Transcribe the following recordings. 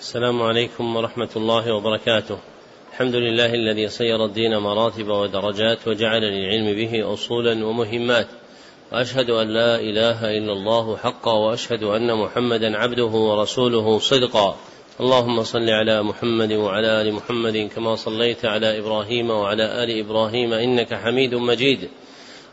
السلام عليكم ورحمة الله وبركاته. الحمد لله الذي صير الدين مراتب ودرجات وجعل للعلم به أصولا ومهمات. وأشهد أن لا إله إلا الله حقا وأشهد أن محمدا عبده ورسوله صدقا. اللهم صل على محمد وعلى آل محمد كما صليت على إبراهيم وعلى آل إبراهيم إنك حميد مجيد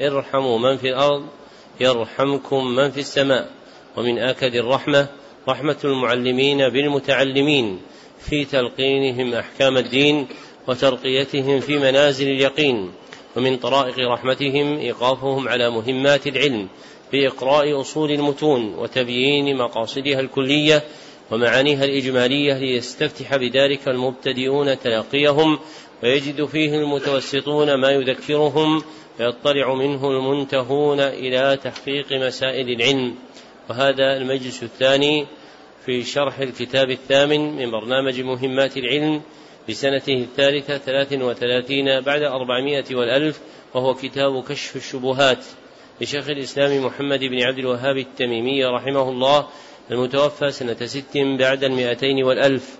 ارحموا من في الأرض يرحمكم من في السماء. ومن آكد الرحمة رحمة المعلمين بالمتعلمين في تلقينهم أحكام الدين وترقيتهم في منازل اليقين. ومن طرائق رحمتهم إيقافهم على مهمات العلم بإقراء أصول المتون وتبيين مقاصدها الكلية ومعانيها الإجمالية ليستفتح بذلك المبتدئون تلقيهم ويجد فيه المتوسطون ما يذكرهم فيطلع منه المنتهون إلى تحقيق مسائل العلم. وهذا المجلس الثاني في شرح الكتاب الثامن من برنامج مهمات العلم بسنته الثالثة ثلاث وثلاثين بعد أربعمائة والألف وهو كتاب كشف الشبهات لشيخ الإسلام محمد بن عبد الوهاب التميمي رحمه الله المتوفى سنة ست بعد المئتين والألف.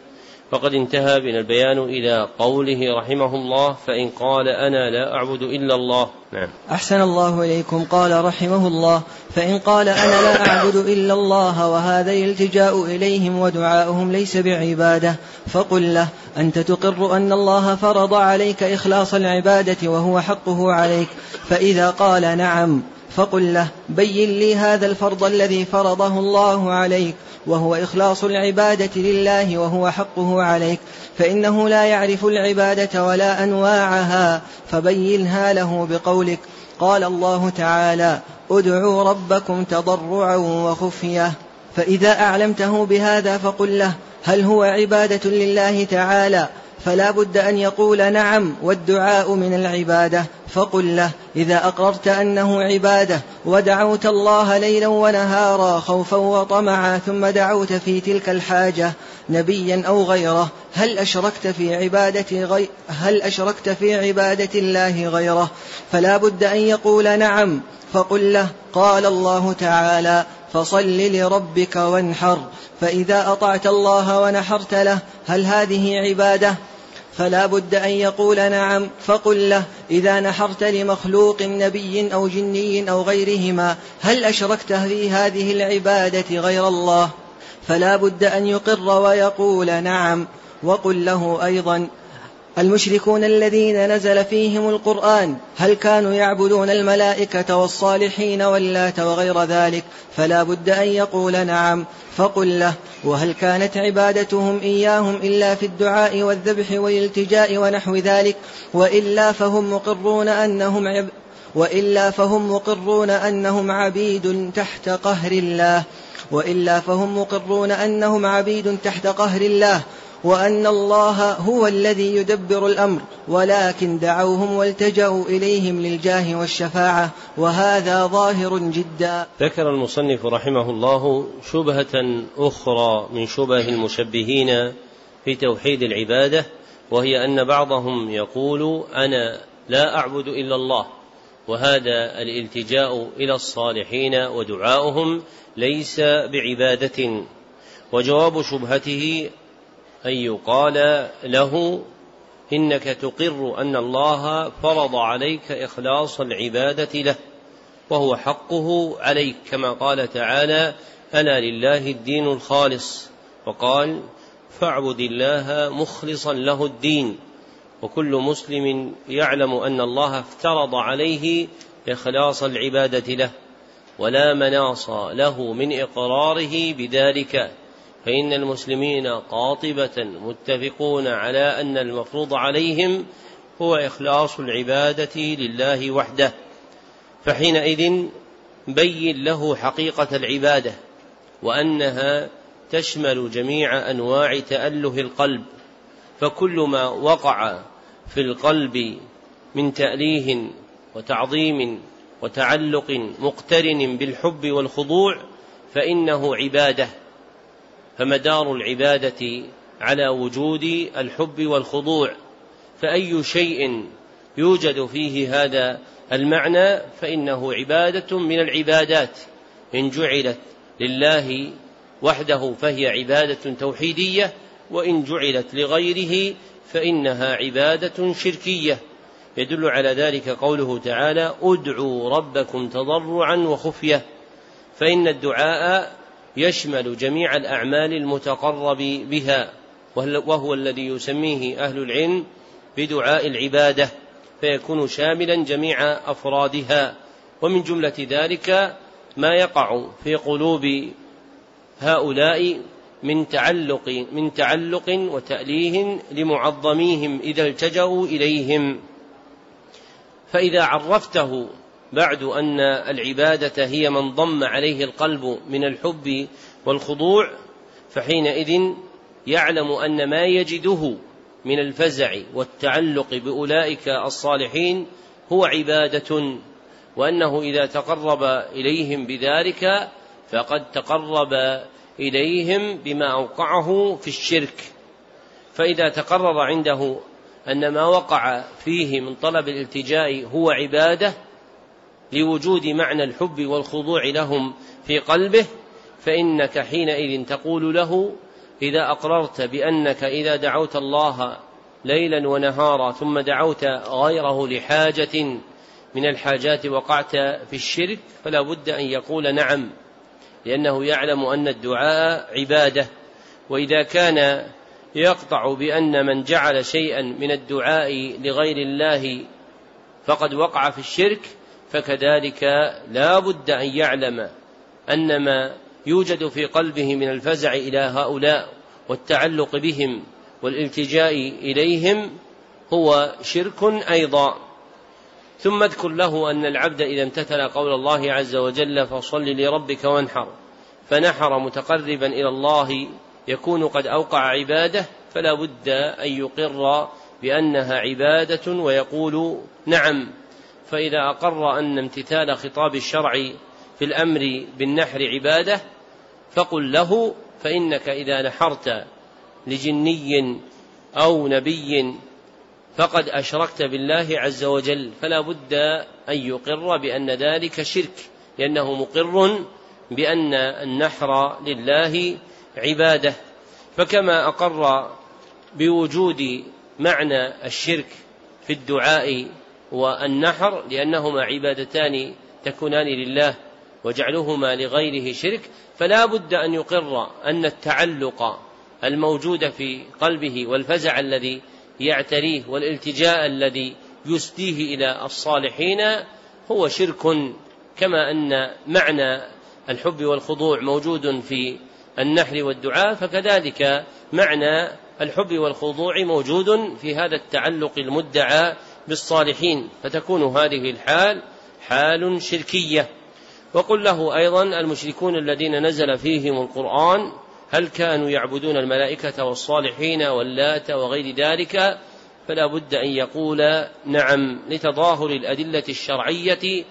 فقد انتهى بنا البيان إلى قوله رحمه الله فإن قال أنا لا أعبد إلا الله. نعم. أحسن الله إليكم. قال رحمه الله فإن قال أنا لا أعبد إلا الله وهذا الالتجاء إليهم ودعاؤهم ليس بعبادة فقل له أنت تقر أن الله فرض عليك إخلاص العبادة وهو حقه عليك فإذا قال نعم فقل له بين لي هذا الفرض الذي فرضه الله عليك وهو إخلاص العبادة لله وهو حقه عليك فإنه لا يعرف العبادة ولا أنواعها فبينها له بقولك. قال الله تعالى ادعوا ربكم تضرعا وخفية. فإذا أعلمته بهذا فقل له هل هو عبادة لله تعالى؟ فلا بد أن يقول نعم والدعاء من العبادة. فقل له إذا أقررت أنه عبادة ودعوت الله ليلا ونهارا خوفا وطمعا ثم دعوت في تلك الحاجة نبيا أو غيره هل أشركت في عبادة غي هل أشركت في عبادة الله غيره؟ فلا بد أن يقول نعم. فقل له قال الله تعالى فصل لربك وانحر. فإذا أطعت الله ونحرت له هل هذه عبادة؟ فلا بد أن يقول نعم فقل له إذا نحرت لمخلوق نبي أو جني أو غيرهما هل أشركت في هذه العبادة غير الله؟ فلا بد أن يقر ويقول نعم وقل له أيضا المشركون الذين نزل فيهم القرآن هل كانوا يعبدون الملائكة والصالحين واللات وغير ذلك؟ فلا بد أن يقول نعم. فقل له وهل كانت عبادتهم إياهم إلا في الدعاء والذبح والالتجاء ونحو ذلك؟ وإلا فهم مقرون أنهم عب وإلا فهم مقرون أنهم عبيد تحت قهر الله. وإلا فهم مقرون أنهم عبيد تحت قهر الله. وأن الله هو الذي يدبر الأمر ولكن دعوهم والتجأوا إليهم للجاه والشفاعة وهذا ظاهر جدا. ذكر المصنف رحمه الله شبهة أخرى من شبه المشبهين في توحيد العبادة وهي أن بعضهم يقول أنا لا أعبد إلا الله وهذا الالتجاء إلى الصالحين ودعاؤهم ليس بعبادة. وجواب شبهته أن يقال له إنك تقر أن الله فرض عليك إخلاص العبادة له وهو حقه عليك كما قال تعالى ألا لله الدين الخالص؟ وقال فاعبد الله مخلصا له الدين. وكل مسلم يعلم أن الله افترض عليه إخلاص العبادة له ولا مناص له من إقراره بذلك. فإن المسلمين قاطبة متفقون على أن المفروض عليهم هو إخلاص العبادة لله وحده فحينئذ بين له حقيقة العبادة وأنها تشمل جميع أنواع تأله القلب فكل ما وقع في القلب من تأليه وتعظيم وتعلق مقترن بالحب والخضوع فإنه عبادة. فمدار العبادة على وجود الحب والخضوع فأي شيء يوجد فيه هذا المعنى فإنه عبادة من العبادات إن جعلت لله وحده فهي عبادة توحيدية وإن جعلت لغيره فإنها عبادة شركية. يدل على ذلك قوله تعالى أدعوا ربكم تضرعا وخفية فإن الدعاء يشمل جميع الأعمال المتقرب بها وهو الذي يسميه أهل العلم بدعاء العبادة فيكون شاملا جميع أفرادها. ومن جملة ذلك ما يقع في قلوب هؤلاء من تعلق من تعلق وتأليه لمعظميهم إذا التجأوا إليهم. فإذا عرفته بعد أن العبادة هي من ضم عليه القلب من الحب والخضوع فحينئذ يعلم أن ما يجده من الفزع والتعلق بأولئك الصالحين هو عبادة وأنه إذا تقرب إليهم بذلك فقد تقرب إليهم بما أوقعه في الشرك. فإذا تقرر عنده أن ما وقع فيه من طلب الالتجاء هو عبادة لوجود معنى الحب والخضوع لهم في قلبه فإنك حينئذ تقول له إذا أقررت بأنك إذا دعوت الله ليلا ونهارا ثم دعوت غيره لحاجة من الحاجات وقعت في الشرك فلا بد أن يقول نعم لأنه يعلم أن الدعاء عبادة. وإذا كان يقطع بأن من جعل شيئا من الدعاء لغير الله فقد وقع في الشرك فكذلك لا بد أن يعلم أن ما يوجد في قلبه من الفزع إلى هؤلاء والتعلق بهم والالتجاء إليهم هو شرك أيضا. ثم اذكر له أن العبد إذا امتثل قول الله عز وجل فصل لربك وانحر فنحر متقربا إلى الله يكون قد أوقع عبادة فلا بد أن يقر بأنها عبادة ويقول نعم فإذا أقر أن امتثال خطاب الشرع في الأمر بالنحر عبادة فقل له فإنك إذا نحرت لجني أو نبي فقد أشركت بالله عز وجل فلا بد أن يقر بأن ذلك شرك لأنه مقر بأن النحر لله عبادة. فكما أقر بوجود معنى الشرك في الدعاء والنحر لأنهما عبادتان تكونان لله وجعلهما لغيره شرك فلا بد أن يقر أن التعلق الموجود في قلبه والفزع الذي يعتريه والالتجاء الذي يسديه إلى الصالحين هو شرك كما أن معنى الحب والخضوع موجود في النحر والدعاء فكذلك معنى الحب والخضوع موجود في هذا التعلق المدعى بالصالحين فتكون هذه الحال حال شركية. وقل له أيضا المشركون الذين نزل فيهم القرآن هل كانوا يعبدون الملائكة والصالحين واللات وغير ذلك؟ فلا بد أن يقول نعم لتظاهر الأدلة الشرعية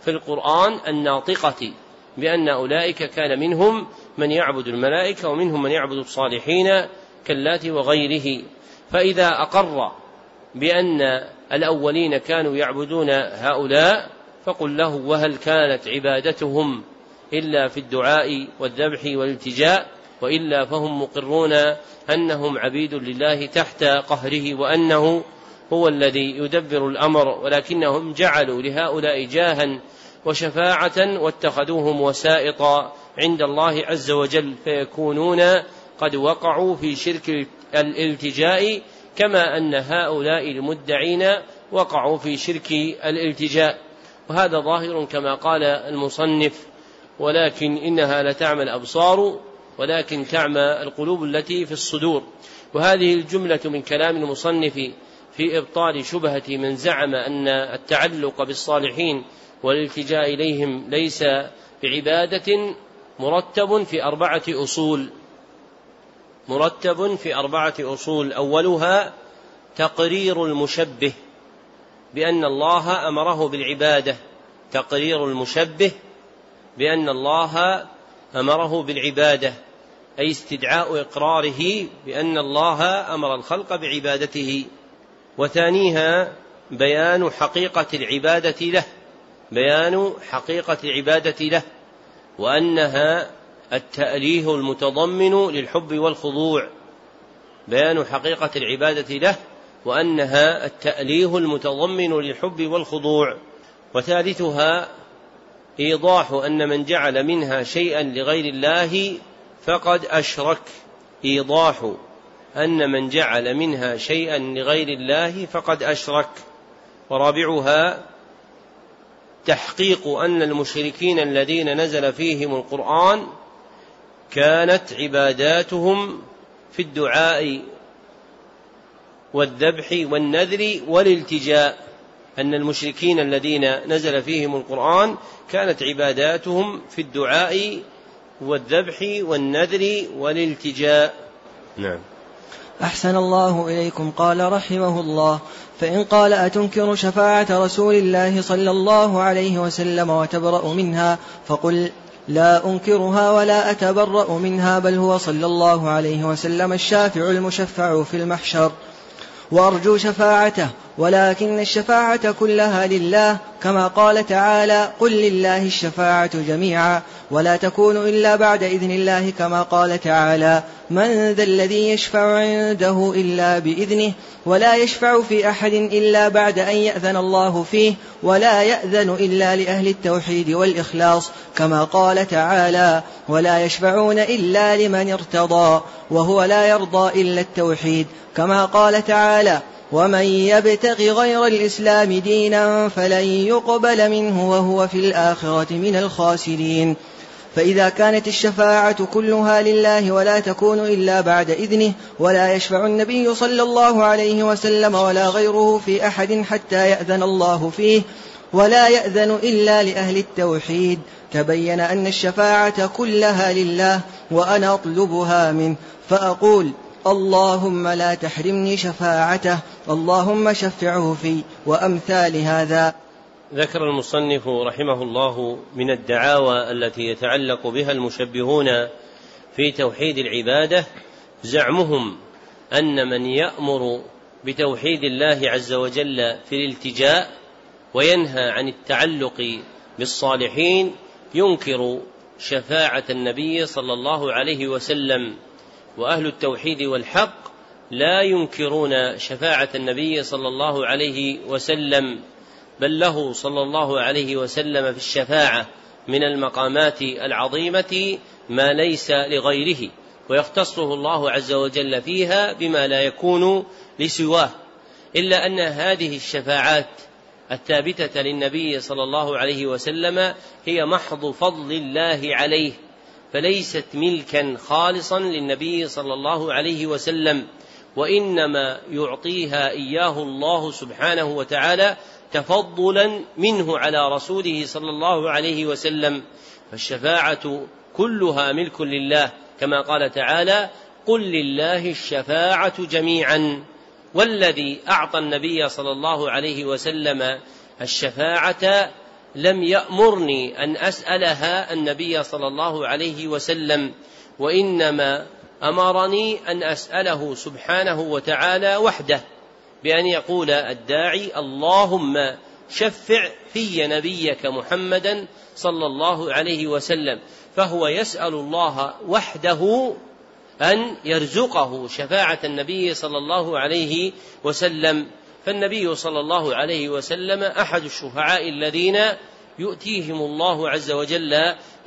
في القرآن الناطقة بأن أولئك كان منهم من يعبد الملائكة ومنهم من يعبد الصالحين كاللات وغيره. فإذا أقر بأن الأولين كانوا يعبدون هؤلاء فقل له وهل كانت عبادتهم إلا في الدعاء والذبح والالتجاء وإلا فهم مقرون أنهم عبيد لله تحت قهره وأنه هو الذي يدبر الأمر ولكنهم جعلوا لهؤلاء جاها وشفاعة واتخذوهم وسائط عند الله عز وجل فيكونون قد وقعوا في شرك الالتجاء كما أن هؤلاء المدعين وقعوا في شرك الالتجاء. وهذا ظاهر كما قال المصنف ولكن إنها لتعمى الأبصار ولكن تعمى القلوب التي في الصدور. وهذه الجملة من كلام المصنف في إبطال شبهة من زعم أن التعلق بالصالحين والالتجاء إليهم ليس بعبادة مرتب في أربعة أصول. مرتب في أربعة أصول. أولها تقرير المشبه بأن الله أمره بالعبادة. تقرير المشبه بأن الله أمره بالعبادة. أي استدعاء إقراره بأن الله أمر الخلق بعبادته. وثانيها بيان حقيقة العبادة له بيان حقيقة العبادة له وأنها التأليه المتضمن للحب والخضوع بيان حقيقة العبادة له وأنها التأليه المتضمن للحب والخضوع. وثالثها إيضاح أن من جعل منها شيئا لغير الله فقد أشرك. إيضاح أن من جعل منها شيئا لغير الله فقد أشرك. ورابعها تحقيق أن المشركين الذين نزل فيهم القرآن كانت عباداتهم في الدعاء والذبح والنذر والالتجاء. أن المشركين الذين نزل فيهم القرآن كانت عباداتهم في الدعاء والذبح والنذر والالتجاء. نعم. أحسن الله إليكم. قال رحمه الله فإن قال أتنكر شفاعة رسول الله صلى الله عليه وسلم وتبرأ منها فقل لا أنكرها ولا أتبرأ منها بل هو صلى الله عليه وسلم الشافع المشفع في المحشر وأرجو شفاعته. ولكن الشفاعة كلها لله كما قال تعالى قل لله الشفاعة جميعا ولا تكون إلا بعد إذن الله كما قال تعالى من ذا الذي يشفع عنده إلا بإذنه ولا يشفع في أحد إلا بعد أن يأذن الله فيه ولا يأذن إلا لأهل التوحيد والإخلاص كما قال تعالى ولا يشفعون إلا لمن ارتضى وهو لا يرضى إلا التوحيد كما قال تعالى ومن يبتغ غير الإسلام دينا فلن يقبل منه وهو في الآخرة من الخاسرين. فإذا كانت الشفاعة كلها لله ولا تكون إلا بعد إذنه ولا يشفع النبي صلى الله عليه وسلم ولا غيره في أحد حتى يأذن الله فيه ولا يأذن إلا لأهل التوحيد. تبين أن الشفاعة كلها لله وأنا أطلبها منه. فأقول اللهم لا تحرمني شفاعته اللهم شفعه في وأمثال هذا. ذكر المصنف رحمه الله من الدعاوى التي يتعلق بها المشبهون في توحيد العبادة زعمهم أن من يأمر بتوحيد الله عز وجل في الالتجاء وينهى عن التعلق بالصالحين ينكر شفاعة النبي صلى الله عليه وسلم وأهل التوحيد والحق لا ينكرون شفاعة النبي صلى الله عليه وسلم بل له صلى الله عليه وسلم في الشفاعة من المقامات العظيمة ما ليس لغيره ويختصه الله عز وجل فيها بما لا يكون لسواه. إلا أن هذه الشفاعات الثابتة للنبي صلى الله عليه وسلم هي محض فضل الله عليه فليست ملكا خالصا للنبي صلى الله عليه وسلم وإنما يعطيها إياه الله سبحانه وتعالى تفضلا منه على رسوله صلى الله عليه وسلم. فالشفاعة كلها ملك لله كما قال تعالى قل لله الشفاعة جميعا والذي أعطى النبي صلى الله عليه وسلم الشفاعة لم يأمرني أن أسألها النبي صلى الله عليه وسلم وإنما أمرني أن أسأله سبحانه وتعالى وحده بأن يقول الداعي اللهم شفع في نبيك محمدا صلى الله عليه وسلم فهو يسأل الله وحده أن يرزقه شفاعة النبي صلى الله عليه وسلم. فالنبي صلى الله عليه وسلم أحد الشفعاء الذين يؤتيهم الله عز وجل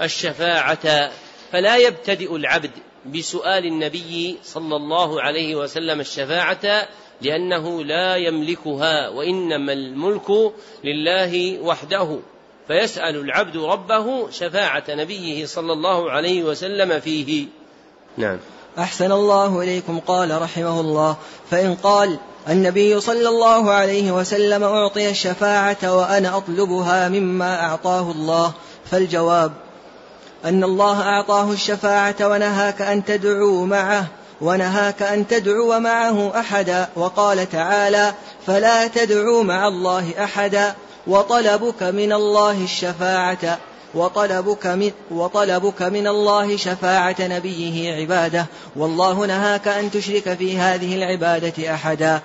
الشفاعة. فلا يبتدئ العبد بسؤال النبي صلى الله عليه وسلم الشفاعة لأنه لا يملكها وإنما الملك لله وحده. فيسأل العبد ربه شفاعة نبيه صلى الله عليه وسلم فيه. نعم. أحسن الله إليكم قال رحمه الله. فإن قال النبي صلى الله عليه وسلم أعطي الشفاعة وأنا أطلبها مما أعطاه الله فالجواب أن الله أعطاه الشفاعة ونهاك أن تدعو معه ونهاك أن تدعو معه أحدا وقال تعالى فلا تدعوا مع الله أحدا وطلبك من الله الشفاعة وطلبك من, وطلبك من الله شفاعة نبيه عبادة. والله نهاك أن تشرك في هذه العبادة أحدا.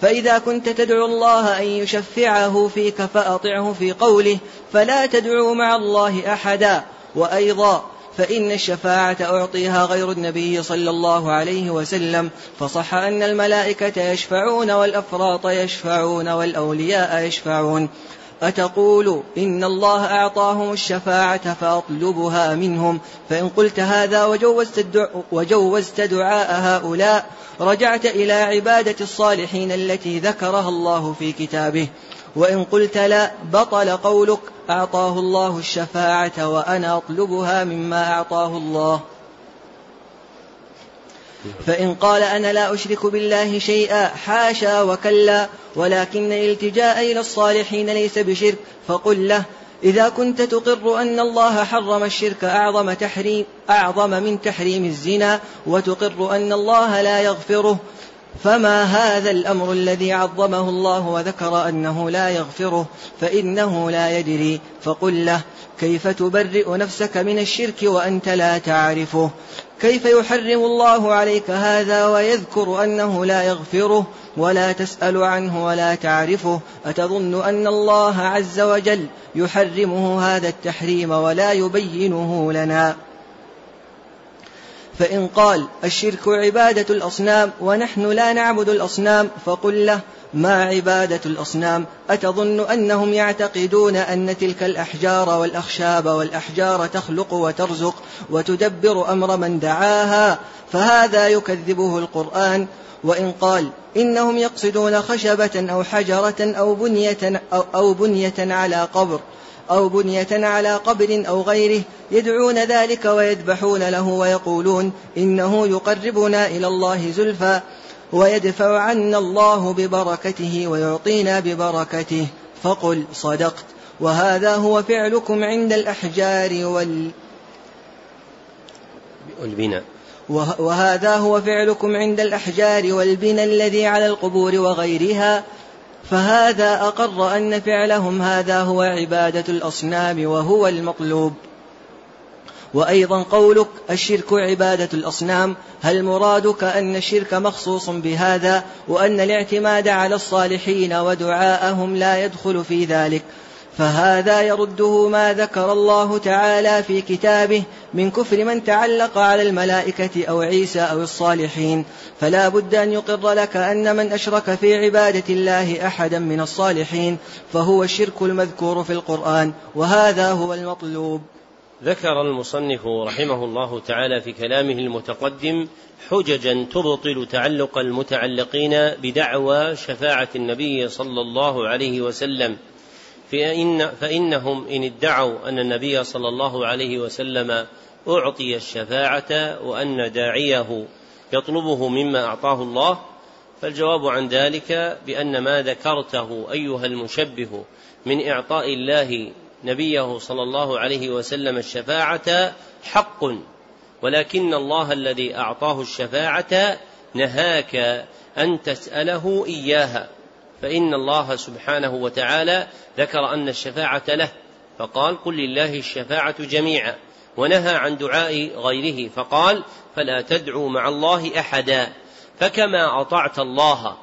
فإذا كنت تدعو الله أن يشفعه فيك فأطعه في قوله فلا تدعوا مع الله أحدا. وأيضا فإن الشفاعة أعطيها غير النبي صلى الله عليه وسلم. فصح أن الملائكة يشفعون والأفراط يشفعون والأولياء يشفعون. أتقول إن الله أعطاهم الشفاعة فأطلبها منهم. فإن قلت هذا وجوزت, الدعاء وجوزت دعاء هؤلاء رجعت إلى عبادة الصالحين التي ذكرها الله في كتابه. وإن قلت لا بطل قولك أعطاه الله الشفاعة وأنا أطلبها مما أعطاه الله. فإن قال أنا لا أشرك بالله شيئا حاشا وكلا ولكن الالتجاء إلى الصالحين ليس بشرك فقل له إذا كنت تقر أن الله حرم الشرك أعظم تحريم أعظم من تحريم الزنا وتقر أن الله لا يغفره فما هذا الأمر الذي عظمه الله وذكر أنه لا يغفره فإنه لا يدري فقل له كيف تبرئ نفسك من الشرك وأنت لا تعرفه؟ كيف يحرم الله عليك هذا ويذكر أنه لا يغفره ولا تسأل عنه ولا تعرفه؟ أتظن أن الله عز وجل يحرمه هذا التحريم ولا يبينه لنا؟ فإن قال الشرك عبادة الأصنام ونحن لا نعبد الأصنام فقل له ما عبادة الأصنام؟ أتظن أنهم يعتقدون أن تلك الأحجار والأخشاب والأحجار تخلق وترزق وتدبر أمر من دعاها فهذا يكذبه القرآن. وإن قال إنهم يقصدون خشبة أو حجرة أو بنية, أو, بنية على قبر أو بنية على قبر أو غيره يدعون ذلك ويذبحون له ويقولون إنه يقربنا إلى الله زلفى ويدفع عنا الله ببركته ويعطينا ببركته. فقل صدقت. وهذا هو فعلكم عند الأحجار وال والبناء. وهذا هو فعلكم عند الأحجار والبنى الذي على القبور وغيرها. فهذا أقر أن فعلهم هذا هو عبادة الأصنام وهو المطلوب وأيضا قولك الشرك عبادة الأصنام هل مرادك أن الشرك مخصوص بهذا؟ وأن الاعتماد على الصالحين ودعاءهم لا يدخل في ذلك. فهذا يرده ما ذكر الله تعالى في كتابه من كفر من تعلق على الملائكة أو عيسى أو الصالحين. فلا بد أن يقر لك أن من أشرك في عبادة الله أحدا من الصالحين فهو الشرك المذكور في القرآن وهذا هو المطلوب. ذكر المصنف رحمه الله تعالى في كلامه المتقدم حججا تبطل تعلق المتعلقين بدعوى شفاعة النبي صلى الله عليه وسلم. فإن فإنهم إن ادعوا أن النبي صلى الله عليه وسلم أعطي الشفاعة وأن داعيه يطلبه مما أعطاه الله فالجواب عن ذلك بأن ما ذكرته أيها المشبه من إعطاء الله نبيه صلى الله عليه وسلم الشفاعة حق ولكن الله الذي أعطاه الشفاعة نهاك أن تسأله إياها. فإن الله سبحانه وتعالى ذكر أن الشفاعة له فقال قل لله الشفاعة جميعا. ونهى عن دعاء غيره فقال فلا تدعوا مع الله أحدا. فكما أطعت الله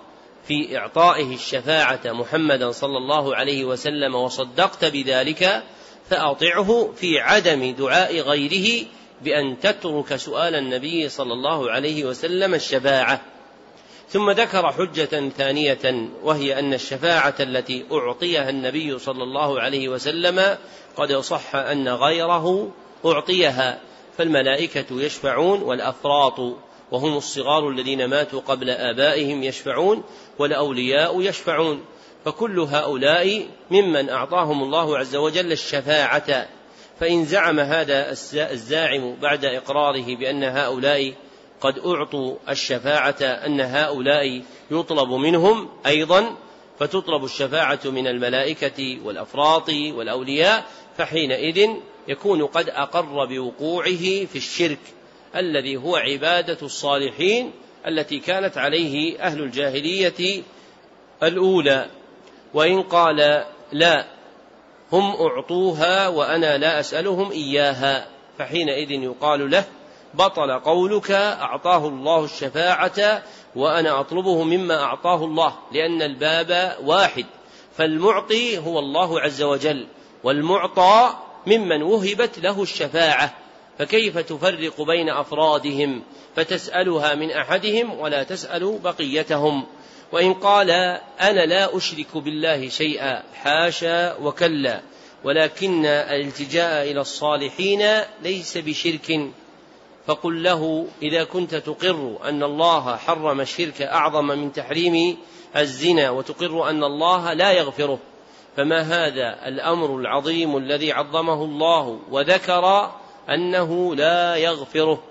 في إعطائه الشفاعة محمدا صلى الله عليه وسلم وصدقت بذلك فأطعه في عدم دعاء غيره بأن تترك سؤال النبي صلى الله عليه وسلم الشفاعة. ثم ذكر حجة ثانية وهي أن الشفاعة التي أعطيها النبي صلى الله عليه وسلم قد صح أن غيره أعطيها فالملائكة يشفعون والأفراط وهم الصغار الذين ماتوا قبل آبائهم يشفعون والأولياء يشفعون فكل هؤلاء ممن أعطاهم الله عز وجل الشفاعة فإن زعم هذا الزاعم بعد إقراره بأن هؤلاء قد أعطوا الشفاعة أن هؤلاء يطلب منهم أيضا فتطلب الشفاعة من الملائكة والأفراط والأولياء فحينئذ يكون قد أقر بوقوعه في الشرك الذي هو عبادة الصالحين التي كانت عليه أهل الجاهلية الأولى. وإن قال لا هم أعطوها وأنا لا أسألهم إياها فحينئذ يقال له بطل قولك أعطاه الله الشفاعة وأنا أطلبه مما أعطاه الله لأن الباب واحد. فالمعطي هو الله عز وجل والمعطى ممن وهبت له الشفاعة. فكيف تفرق بين أفرادهم؟ فتسألها من أحدهم ولا تسأل بقيتهم. وإن قال أنا لا أشرك بالله شيئا حاشا وكلا ولكن الالتجاء إلى الصالحين ليس بشرك. فقل له إذا كنت تقر أن الله حرم الشرك أعظم من تحريم الزنا وتقر أن الله لا يغفره فما هذا الأمر العظيم الذي عظمه الله وذكر أنه لا يغفره؟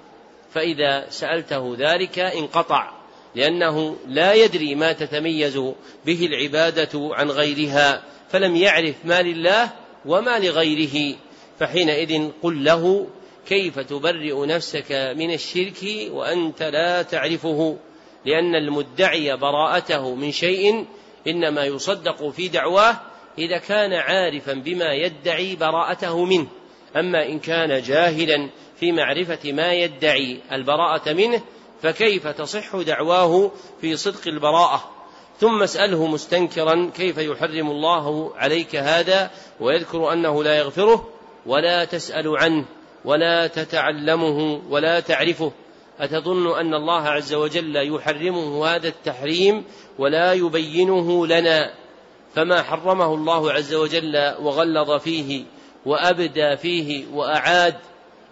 فإذا سألته ذلك انقطع لأنه لا يدري ما تتميز به العبادة عن غيرها فلم يعرف ما لله وما لغيره فحينئذ قل له كيف تبرئ نفسك من الشرك وأنت لا تعرفه؟ لأن المدعي براءته من شيء إنما يصدق في دعواه إذا كان عارفا بما يدعي براءته منه. أما إن كان جاهلا في معرفة ما يدعي البراءة منه فكيف تصح دعواه في صدق البراءة؟ ثم اسأله مستنكرا كيف يحرم الله عليك هذا ويذكر أنه لا يغفره ولا تسأل عنه. ولا تتعلمه ولا تعرفه. أتظن أن الله عز وجل يحرمه هذا التحريم ولا يبينه لنا. فما حرمه الله عز وجل وغلظ فيه وأبدى فيه وأعاد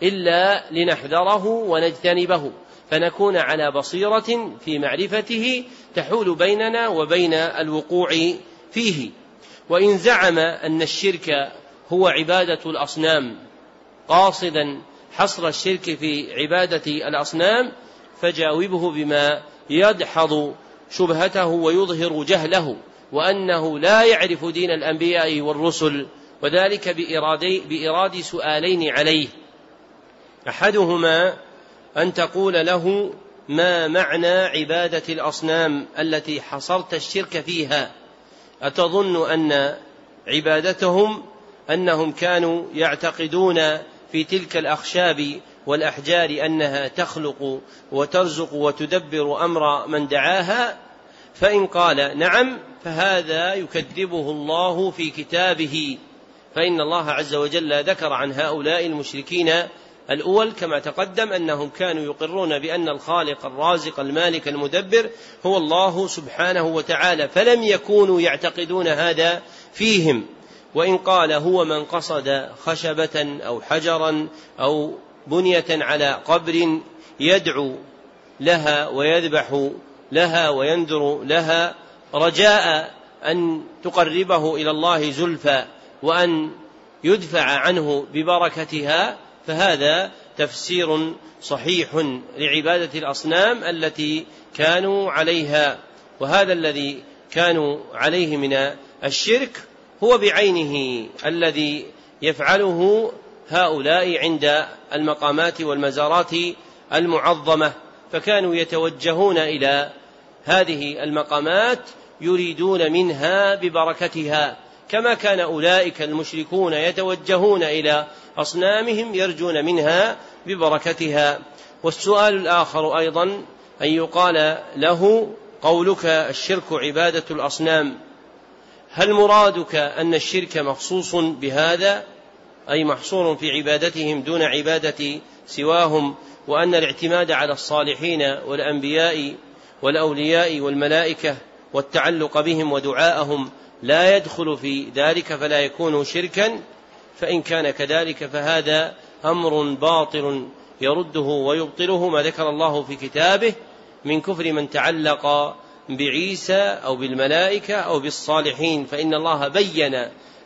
إلا لنحذره ونجتنبه. فنكون على بصيرة في معرفته تحول بيننا وبين الوقوع فيه. وإن زعم أن الشرك هو عبادة الأصنام قاصدا حصر الشرك في عبادة الأصنام فجاوبه بما يدحض شبهته ويظهر جهله وأنه لا يعرف دين الأنبياء والرسل وذلك بإرادي بإراد سؤالين عليه. أحدهما أن تقول له ما معنى عبادة الأصنام التي حصرت الشرك فيها؟ أتظن أن عبادتهم أنهم كانوا يعتقدون في تلك الأخشاب والأحجار أنها تخلق وترزق وتدبر أمر من دعاها فإن قال نعم فهذا يكذبه الله في كتابه. فإن الله عز وجل ذكر عن هؤلاء المشركين الأول كما تقدم أنهم كانوا يقرون بأن الخالق الرازق المالك المدبر هو الله سبحانه وتعالى فلم يكونوا يعتقدون هذا فيهم. وإن قال هو من قصد خشبة أو حجرا أو بنية على قبر يدعو لها ويذبح لها وينذر لها رجاء أن تقربه إلى الله زلفى وأن يدفع عنه ببركتها فهذا تفسير صحيح لعبادة الأصنام التي كانوا عليها وهذا الذي كانوا عليه من الشرك هو بعينه الذي يفعله هؤلاء عند المقامات والمزارات المعظمة فكانوا يتوجهون إلى هذه المقامات يريدون منها ببركتها كما كان أولئك المشركون يتوجهون إلى أصنامهم يرجون منها ببركتها. والسؤال الآخر أيضا أن يقال له قولك الشرك عبادة الأصنام. هل مرادك أن الشرك مخصوص بهذا؟ أي محصور في عبادتهم دون عبادة سواهم وأن الاعتماد على الصالحين والأنبياء والأولياء والملائكة والتعلق بهم ودعاءهم لا يدخل في ذلك فلا يكون شركا فإن كان كذلك فهذا أمر باطل يرده ويبطله ما ذكر الله في كتابه من كفر من تعلق بعيسى أو بالملائكة أو بالصالحين فإن الله بين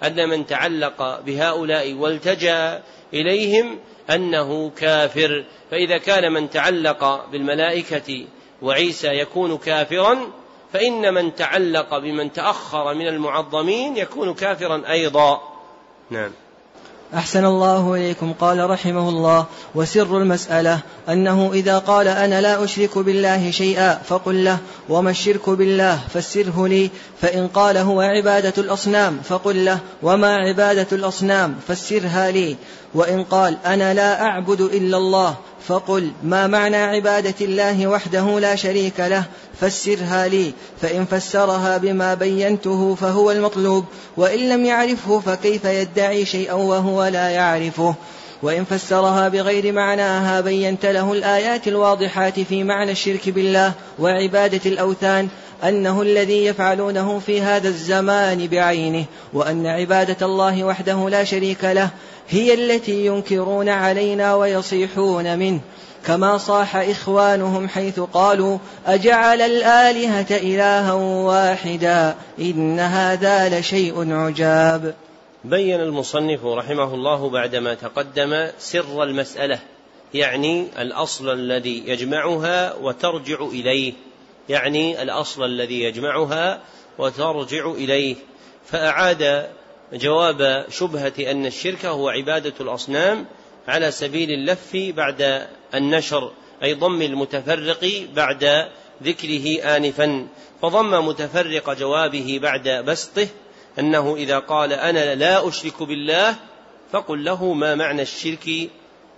أن من تعلق بهؤلاء والتجأ إليهم أنه كافر. فإذا كان من تعلق بالملائكة وعيسى يكون كافرا فإن من تعلق بمن تأخر من المعظمين يكون كافرا أيضا. نعم. أحسن الله إليكم. قال رحمه الله وسر المسألة أنه إذا قال أنا لا أشرك بالله شيئا فقل له وما الشرك بالله؟ فسره لي. فإن قال هو عبادة الأصنام فقل له وما عبادة الأصنام؟ فسرها لي. وإن قال أنا لا أعبد إلا الله فقل ما معنى عبادة الله وحده لا شريك له فسرها لي فإن فسرها بما بينته فهو المطلوب وإن لم يعرفه فكيف يدعي شيئا وهو لا يعرفه؟ وإن فسرها بغير معناها بينت له الآيات الواضحات في معنى الشرك بالله وعبادة الأوثان أنه الذي يفعلونه في هذا الزمان بعينه وأن عبادة الله وحده لا شريك له هي التي ينكرون علينا ويصيحون منه. كما صاح إخوانهم حيث قالوا أجعل الآلهة إلها واحدا إن هذا لشيء عجاب. بين المصنف رحمه الله بعدما تقدم سر المسألة يعني الأصل الذي يجمعها وترجع إليه يعني الأصل الذي يجمعها وترجع إليه. فأعاد جواب شبهة أن الشرك هو عبادة الأصنام على سبيل اللف بعد النشر أي ضم المتفرق بعد ذكره آنفا. فضم متفرق جوابه بعد بسطه أنه إذا قال أنا لا أشرك بالله فقل له ما معنى الشرك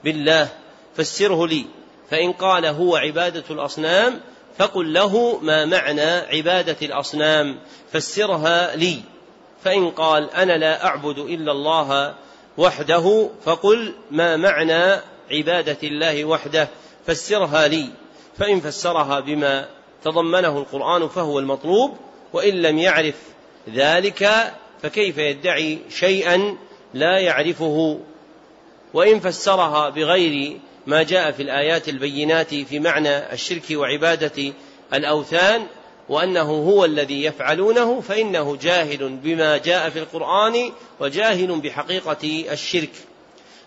بالله. فسره لي. فإن قال هو عبادة الأصنام فقل له ما معنى عبادة الأصنام. فسرها لي. فإن قال أنا لا أعبد إلا الله وحده فقل ما معنى عبادة الله وحده فسرها لي. فإن فسرها بما تضمنه القرآن فهو المطلوب وإن لم يعرف ذلك فكيف يدعي شيئا لا يعرفه. وإن فسرها بغير ما جاء في الآيات البينات في معنى الشرك وعبادة الأوثان وأنه هو الذي يفعلونه فإنه جاهل بما جاء في القرآن وجاهل بحقيقة الشرك.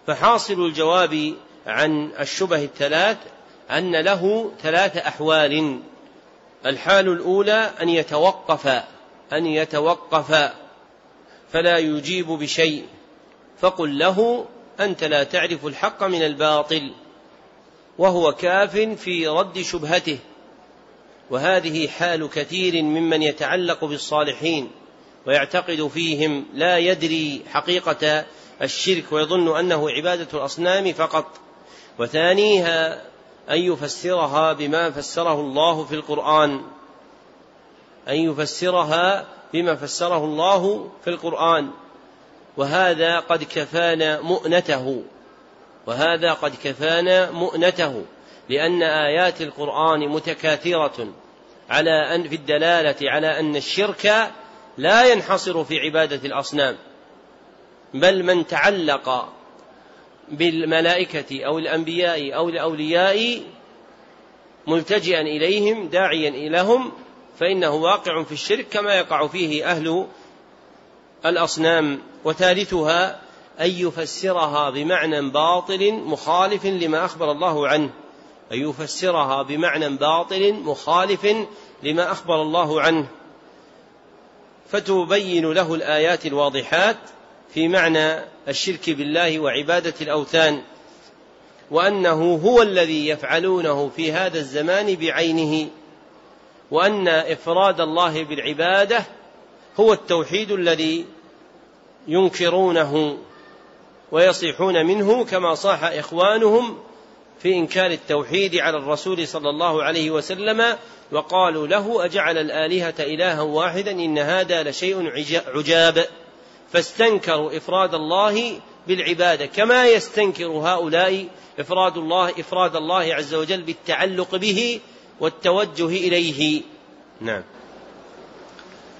فحاصل الجواب عن الشبه الثلاث أن له ثلاث أحوال. الحال الأولى أن يتوقف أن يتوقف فلا يجيب بشيء. فقل له أنت لا تعرف الحق من الباطل وهو كاف في رد شبهته. وهذه حال كثير ممن يتعلق بالصالحين ويعتقد فيهم لا يدري حقيقة الشرك ويظن أنه عبادة الأصنام فقط. وثانيها أن يفسرها بما فسره الله في القرآن. أن يفسرها بما فسره الله في القرآن. وهذا قد كفانا مؤنته. وهذا قد كفانا مؤنته. لأن آيات القرآن متكاثرة على أن في الدلالة على أن الشرك لا ينحصر في عبادة الأصنام بل من تعلق بالملائكة أو الأنبياء أو الأولياء ملتجئا إليهم داعيا إليهم فإنه واقع في الشرك كما يقع فيه أهل الأصنام. وثالثها أن يفسرها بمعنى باطل مخالف لما أخبر الله عنه. أن يفسرها بمعنى باطل مخالف لما أخبر الله عنه. فتبين له الآيات الواضحات في معنى الشرك بالله وعبادة الأوثان وأنه هو الذي يفعلونه في هذا الزمان بعينه وأن إفراد الله بالعبادة هو التوحيد الذي ينكرونه ويصيحون منه كما صاح إخوانهم في إنكار التوحيد على الرسول صلى الله عليه وسلم وقالوا له أجعل الآلهة إلها واحدا إن هذا لشيء عجاب. فاستنكروا إفراد الله بالعبادة كما يستنكر هؤلاء إفراد الله إفراد الله عز وجل بالتعلق به والتوجه إليه. نعم.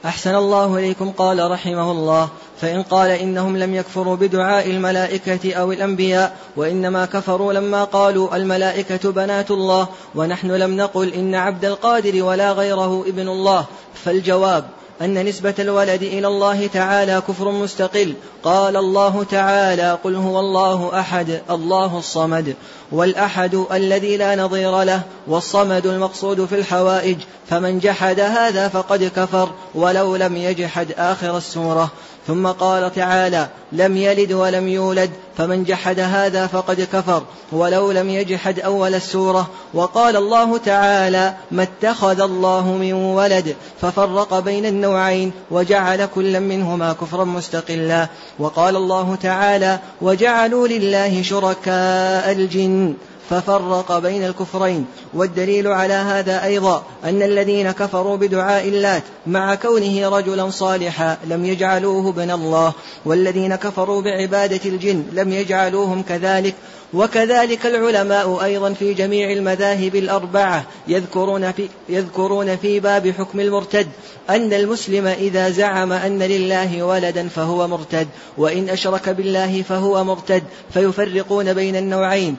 أحسن الله إليكم قال رحمه الله. فإن قال إنهم لم يكفروا بدعاء الملائكة أو الأنبياء وإنما كفروا لما قالوا الملائكة بنات الله ونحن لم نقل إن عبد القادر ولا غيره ابن الله. فالجواب أن نسبة الولد إلى الله تعالى كفر مستقل. قال الله تعالى قل هو الله أحد الله الصمد والأحد الذي لا نظير له والصمد المقصود في الحوائج. فمن جحد هذا فقد كفر ولو لم يجحد آخر السورة. ثم قال تعالى لم يلد ولم يولد فمن جحد هذا فقد كفر ولو لم يجحد أول السورة. وقال الله تعالى ما اتخذ الله من ولد ففرق بين النوعين وجعل كلا منهما كفرا مستقلا. وقال الله تعالى وجعلوا لله شركاء الجن. ففرق بين الكفرين والدليل على هذا أيضا أن الذين كفروا بدعاء اللات مع كونه رجلا صالحا لم يجعلوه ابن الله والذين كفروا بعبادة الجن لم يجعلوهم كذلك وكذلك العلماء أيضا في جميع المذاهب الأربعة يذكرون في, يذكرون في باب حكم المرتد أن المسلم إذا زعم أن لله ولدا فهو مرتد وإن أشرك بالله فهو مرتد فيفرقون بين النوعين.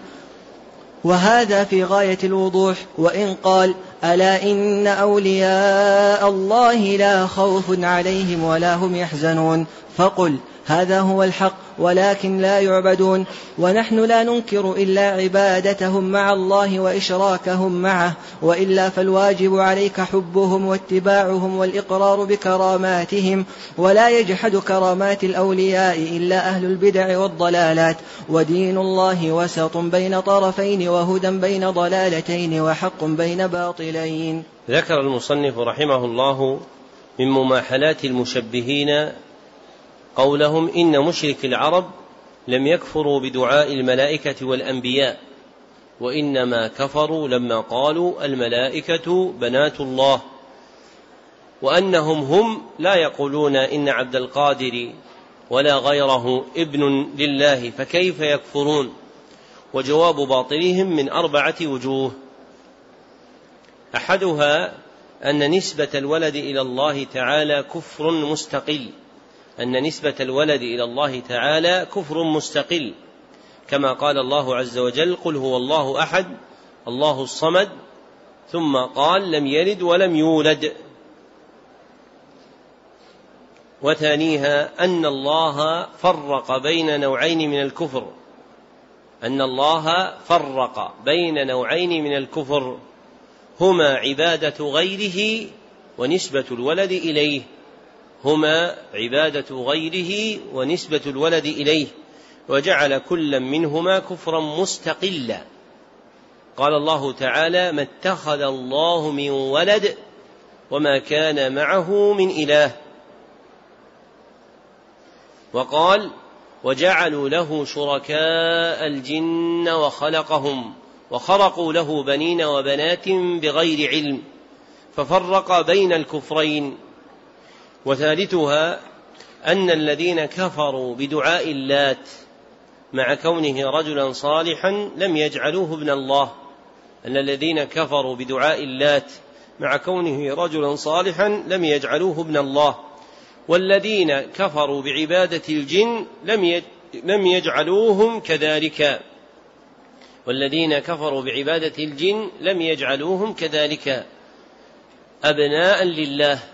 وهذا في غاية الوضوح وإن قال ألا إن أولياء الله لا خوف عليهم ولا هم يحزنون؟ فقل هذا هو الحق ولكن لا يعبدون ونحن لا ننكر إلا عبادتهم مع الله وإشراكهم معه وإلا فالواجب عليك حبهم واتباعهم والإقرار بكراماتهم ولا يجحد كرامات الأولياء إلا أهل البدع والضلالات ودين الله وسط بين طرفين وهدى بين ضلالتين وحق بين باطلين. ذكر المصنف رحمه الله من مماحلات المشبهين قولهم إن مشرك العرب لم يكفروا بدعاء الملائكة والأنبياء وإنما كفروا لما قالوا الملائكة بنات الله وأنهم هم لا يقولون إن عبد القادر ولا غيره ابن لله فكيف يكفرون؟ وجواب باطلهم من أربعة وجوه. أحدها أن نسبة الولد إلى الله تعالى كفر مستقل. أن نسبة الولد إلى الله تعالى كفر مستقل كما قال الله عز وجل قل هو الله أحد الله الصمد ثم قال لم يلد ولم يولد وثانيها أن الله فرق بين نوعين من الكفر أن الله فرق بين نوعين من الكفر هما عبادة غيره ونسبة الولد إليه. هما عبادة غيره ونسبة الولد إليه وجعل كلا منهما كفرا مستقلا. قال الله تعالى ما اتخذ الله من ولد وما كان معه من إله وقال وجعلوا له شركاء الجن وخلقهم وخرقوا له بنين وبنات بغير علم ففرق بين الكفرين وثالثها أن الذين كفروا بدعاء اللات مع كونه رجلا صالحا لم يجعلوه ابن الله. أن الذين كفروا بدعاء اللات مع كونه رجلا صالحا لم يجعلوه ابن الله. والذين كفروا بعبادة الجن لم لم يجعلوهم كذلك. والذين كفروا بعبادة الجن لم يجعلوهم كذلك. أبناء لله.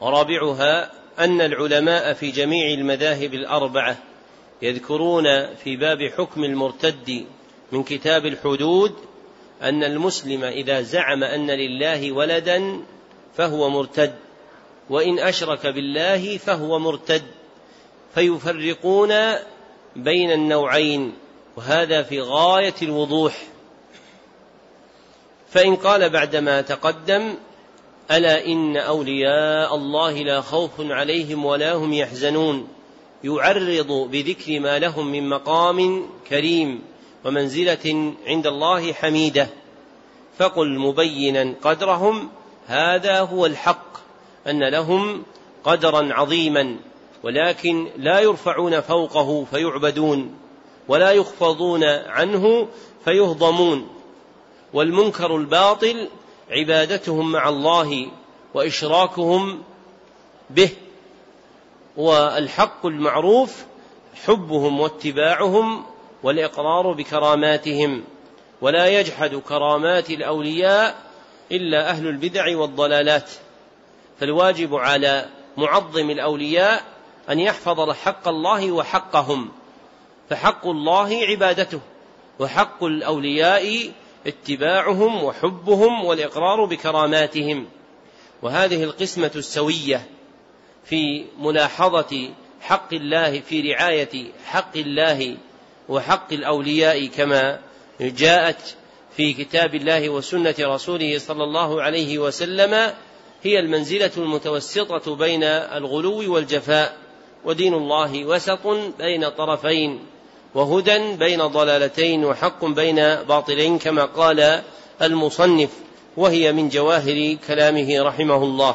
ورابعها أن العلماء في جميع المذاهب الأربعة يذكرون في باب حكم المرتد من كتاب الحدود أن المسلم إذا زعم أن لله ولدا فهو مرتد وإن أشرك بالله فهو مرتد فيفرقون بين النوعين وهذا في غاية الوضوح. فإن قال بعدما تقدم ألا إن أولياء الله لا خوف عليهم ولا هم يحزنون. يعرض بذكر ما لهم من مقام كريم ومنزلة عند الله حميدة. فقل مبينا قدرهم هذا هو الحق أن لهم قدرا عظيما ولكن لا يرفعون فوقه فيعبدون ولا يخفضون عنه فيهضمون. والمنكر الباطل عبادتهم مع الله وإشراكهم به والحق المعروف حبهم واتباعهم والإقرار بكراماتهم ولا يجحد كرامات الأولياء إلا أهل البدع والضلالات. فالواجب على معظم الأولياء أن يحفظ حق الله وحقهم فحق الله عبادته وحق الأولياء اتباعهم وحبهم والإقرار بكراماتهم. وهذه القسمة السوية في ملاحظة حق الله في رعاية حق الله وحق الأولياء كما جاءت في كتاب الله وسنة رسوله صلى الله عليه وسلم هي المنزلة المتوسطة بين الغلو والجفاء ودين الله وسط بين طرفين. وهدى بين ضلالتين وحق بين باطلين كما قال المصنف وهي من جواهر كلامه رحمه الله.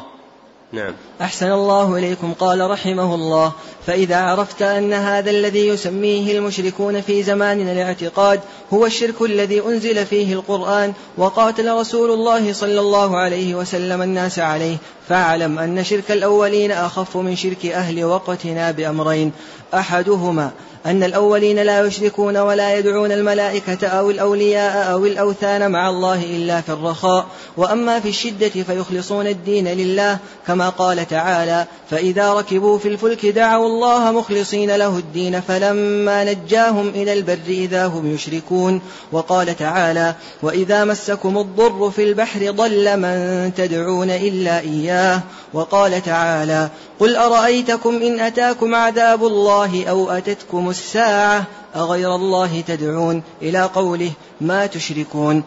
نعم. أحسن الله إليكم قال رحمه الله. فإذا عرفت أن هذا الذي يسميه المشركون في زماننا الاعتقاد هو الشرك الذي أنزل فيه القرآن وقاتل رسول الله صلى الله عليه وسلم الناس عليه فاعلم أن شرك الأولين أخف من شرك أهل وقتنا بأمرين. أحدهما أن الأولين لا يشركون ولا يدعون الملائكة أو الأولياء أو الأوثان مع الله إلا في الرخاء وأما في الشدة فيخلصون الدين لله كما قال تعالى فإذا ركبوا في الفلك دعوا الله مخلصين له الدين فلما نجاهم إلى البر إذا هم يشركون وقال تعالى وإذا مسكم الضر في البحر ضل من تدعون إلا إياه وقال تعالى قل أرأيتكم إن أتاكم عذاب الله أو أتتكم الساعة أغير الله تدعون إلى قوله ما تشركون؟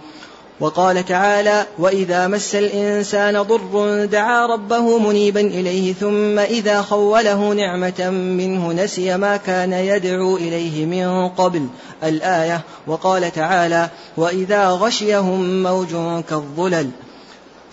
وقال تعالى واذا مس الانسان ضر دعا ربه منيبا اليه ثم اذا خوله نعمه منه نسي ما كان يدعو اليه من قبل الايه. وقال تعالى واذا غشيهم موج كالظلل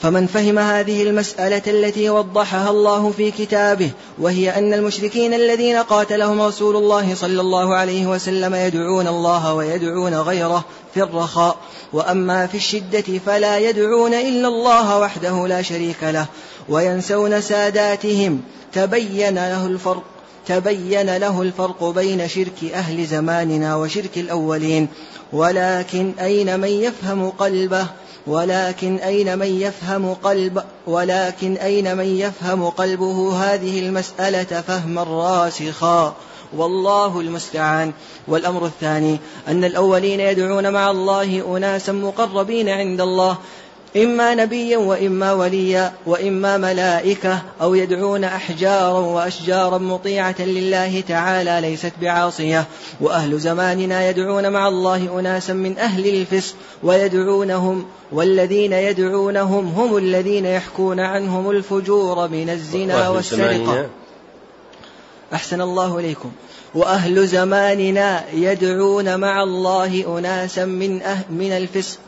فمن فهم هذه المسألة التي وضحها الله في كتابه وهي أن المشركين الذين قاتلهم رسول الله صلى الله عليه وسلم يدعون الله ويدعون غيره في الرخاء وأما في الشدة فلا يدعون إلا الله وحده لا شريك له وينسون ساداتهم. تبين له الفرق تبين له الفرق بين شرك أهل زماننا وشرك الأولين ولكن أين من يفهم قلبه؟ ولكن أين من يفهم قلب ولكن أين من يفهم قلبه؟ هذه المسألة فهما راسخا. والله المستعان. والأمر الثاني أن الأولين يدعون مع الله أناسا مقربين عند الله. إما نبيا وإما وليا وإما ملائكة أو يدعون أحجارا وأشجارا مطيعة لله تعالى ليست بعاصية. وأهل زماننا يدعون مع الله أناسا من أهل الفسق ويدعونهم والذين يدعونهم هم الذين يحكون عنهم الفجور من الزنا والسرقة. أحسن الله إليكم. وأهل زماننا يدعون مع الله أناسا من, أه من الفسق.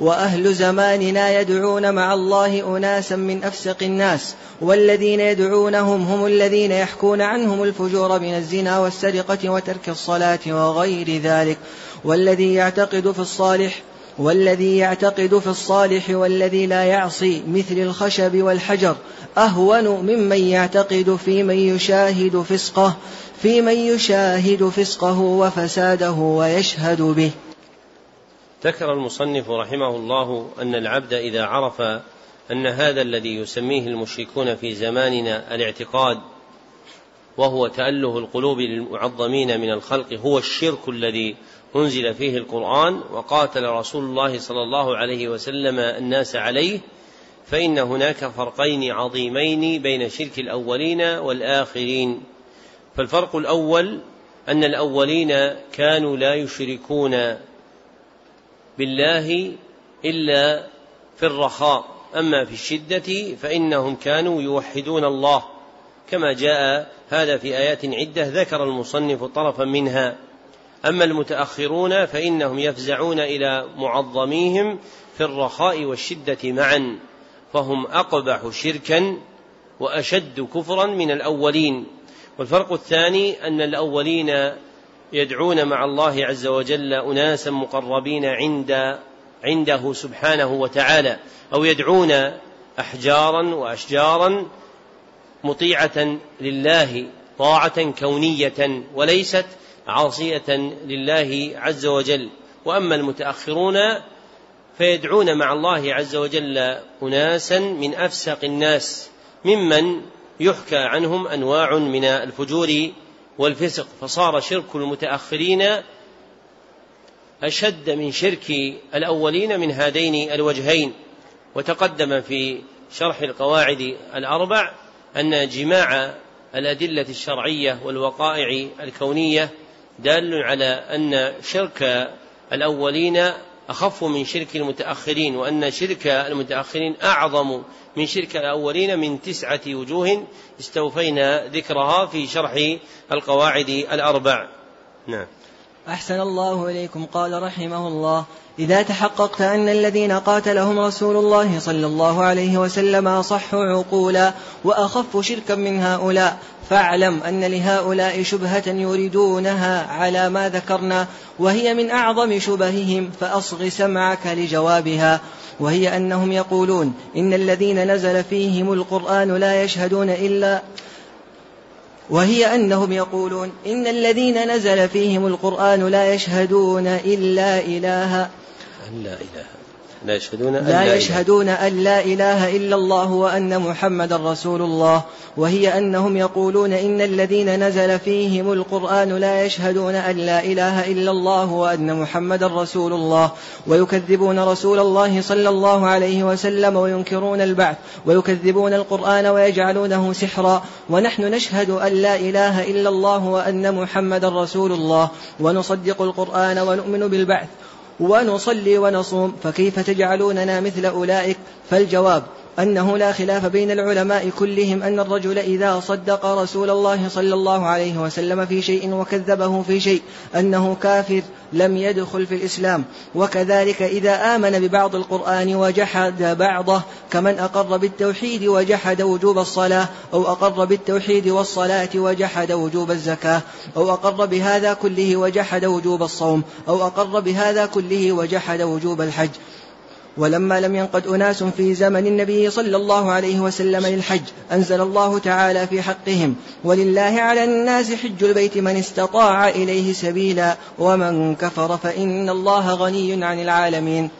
وأهل زماننا يدعون مع الله أناسا من أفسق الناس والذين يدعونهم هم الذين يحكون عنهم الفجور من الزنا والسرقة وترك الصلاة وغير ذلك والذي يعتقد في الصالح والذي يعتقد في الصالح والذي لا يعصي مثل الخشب والحجر أهون ممن يعتقد في من يشاهد فسقه في من يشاهد فسقه وفساده ويشهد به. ذكر المصنف رحمه الله أن العبد إذا عرف أن هذا الذي يسميه المشركون في زماننا الاعتقاد وهو تأله القلوب للمعظمين من الخلق هو الشرك الذي أنزل فيه القرآن وقاتل رسول الله صلى الله عليه وسلم الناس عليه فإن هناك فرقين عظيمين بين شرك الأولين والآخرين. فالفرق الأول أن الأولين كانوا لا يشركون بالله إلا في الرخاء. أما في الشدة فإنهم كانوا يوحدون الله كما جاء هذا في آيات عدة ذكر المصنف طرفا منها. أما المتأخرون فإنهم يفزعون إلى معظميهم في الرخاء والشدة معا فهم أقبح شركا وأشد كفرا من الأولين. والفرق الثاني أن الأولين يدعون مع الله عز وجل أناسا مقربين عند عنده سبحانه وتعالى أو يدعون أحجارا وأشجارا مطيعة لله طاعة كونية وليست عاصية لله عز وجل. وأما المتأخرون فيدعون مع الله عز وجل أناسا من أفسق الناس ممن يحكى عنهم أنواع من الفجور والفسق فصار شرك المتأخرين أشد من شرك الأولين من هذين الوجهين. وتقدم في شرح القواعد الأربع أن جماع الأدلة الشرعية والوقائع الكونية دال على أن شرك الأولين أخف من شرك المتأخرين وأن شرك المتأخرين أعظم من شرك الأولين من تسعة وجوه استوفينا ذكرها في شرح القواعد الأربع. نعم. أحسن الله إليكم قال رحمه الله. إذا تحققت أن الذين قاتلهم رسول الله صلى الله عليه وسلم أصحوا عقولا وأخف شركا من هؤلاء فاعلم أن لهؤلاء شبهة يريدونها على ما ذكرنا وهي من أعظم شبههم فأصغ سمعك لجوابها. وهي أنهم يقولون إن الذين نزل فيهم القرآن لا يشهدون إلا وهي أنهم يقولون إن الذين نزل فيهم القرآن لا يشهدون إلا إله لا إله. لا يشهدون أن لا, لا يشهدون أن لا إله إلا الله وأن محمد رسول الله وهي أنهم يقولون إن الذين نزل فيهم القرآن لا يشهدون أن لا إله إلا الله وأن محمد رسول الله ويكذبون رسول الله صلى الله عليه وسلم وينكرون البعث ويكذبون القرآن ويجعلونه سحرا ونحن نشهد أن لا إله إلا الله وأن محمد رسول الله ونصدق القرآن ونؤمن بالبعث. ونصلي ونصوم فكيف تجعلوننا مثل أولئك؟ فالجواب أنه لا خلاف بين العلماء كلهم أن الرجل إذا صدق رسول الله صلى الله عليه وسلم في شيء وكذبه في شيء أنه كافر لم يدخل في الإسلام. وكذلك إذا آمن ببعض القرآن وجحد بعضه كمن أقر بالتوحيد وجحد وجوب الصلاة أو أقر بالتوحيد والصلاة وجحد وجوب الزكاة أو أقر بهذا كله وجحد وجوب الصوم أو أقر بهذا كله وجحد وجوب الحج. ولما لم ينقد أناس في زمن النبي صلى الله عليه وسلم للحج أنزل الله تعالى في حقهم ولله على الناس حج البيت من استطاع إليه سبيلا ومن كفر فإن الله غني عن العالمين.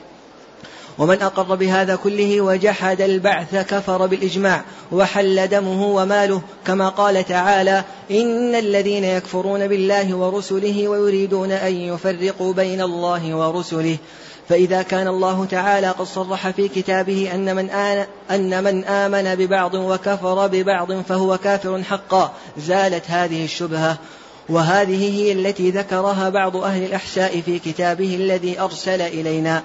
ومن أقر بهذا كله وجحد البعث كفر بالإجماع وحل دمه وماله كما قال تعالى إن الذين يكفرون بالله ورسله ويريدون أن يفرقوا بين الله ورسله. فإذا كان الله تعالى قد صرح في كتابه أن من, آن أن من آمن ببعض وكفر ببعض فهو كافر حقا زالت هذه الشبهة. وهذه هي التي ذكرها بعض أهل الإحساء في كتابه الذي أرسل إلينا.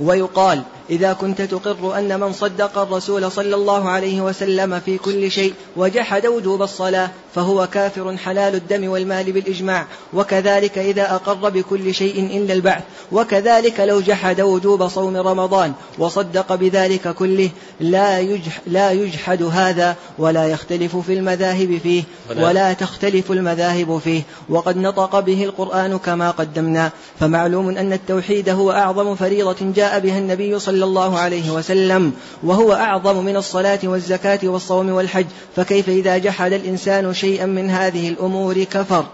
ويقال إذا كنت تقر أن من صدق الرسول صلى الله عليه وسلم في كل شيء وجحد وجوب الصلاة فهو كافر حلال الدم والمال بالإجماع وكذلك إذا أقر بكل شيء إلا البعث وكذلك لو جحد وجوب صوم رمضان وصدق بذلك كله لا, يجح لا يجحد هذا ولا يختلف في المذاهب فيه ولا تختلف المذاهب فيه وقد نطق به القرآن كما قدمنا فمعلوم أن التوحيد هو أعظم فريضة جاء بها النبي صلى صلى الله عليه وسلم وهو أعظم من الصلاة والزكاة والصوم والحج فكيف إذا جحد الإنسان شيئا من هذه الأمور كفر.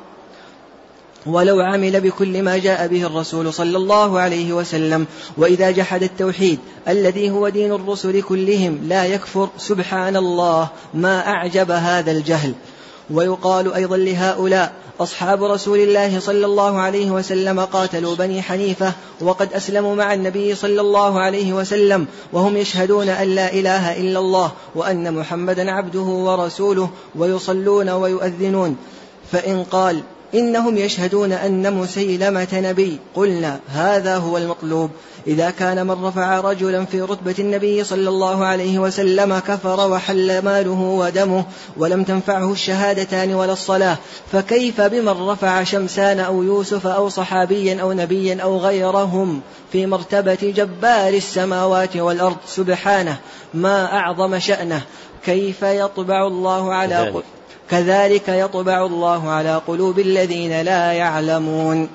ولو عمل بكل ما جاء به الرسول صلى الله عليه وسلم وإذا جحد التوحيد الذي هو دين الرسل كلهم لا يكفر سبحان الله ما أعجب هذا الجهل. ويقال أيضا لهؤلاء أصحاب رسول الله صلى الله عليه وسلم قاتلوا بني حنيفة وقد أسلموا مع النبي صلى الله عليه وسلم وهم يشهدون أن لا إله إلا الله وأن محمدا عبده ورسوله ويصلون ويؤذنون. فإن قال إنهم يشهدون أن مسيلمة نبي. قلنا هذا هو المطلوب. إذا كان من رفع رجلا في رتبة النبي صلى الله عليه وسلم كفر وحل ماله ودمه ولم تنفعه الشهادتان ولا الصلاة فكيف بمن رفع شمسان أو يوسف أو صحابيا أو نبيا أو غيرهم في مرتبة جبار السماوات والأرض؟ سبحانه ما أعظم شأنه. كيف يطبع الله على كذلك يطبع الله على قلوب الذين لا يعلمون.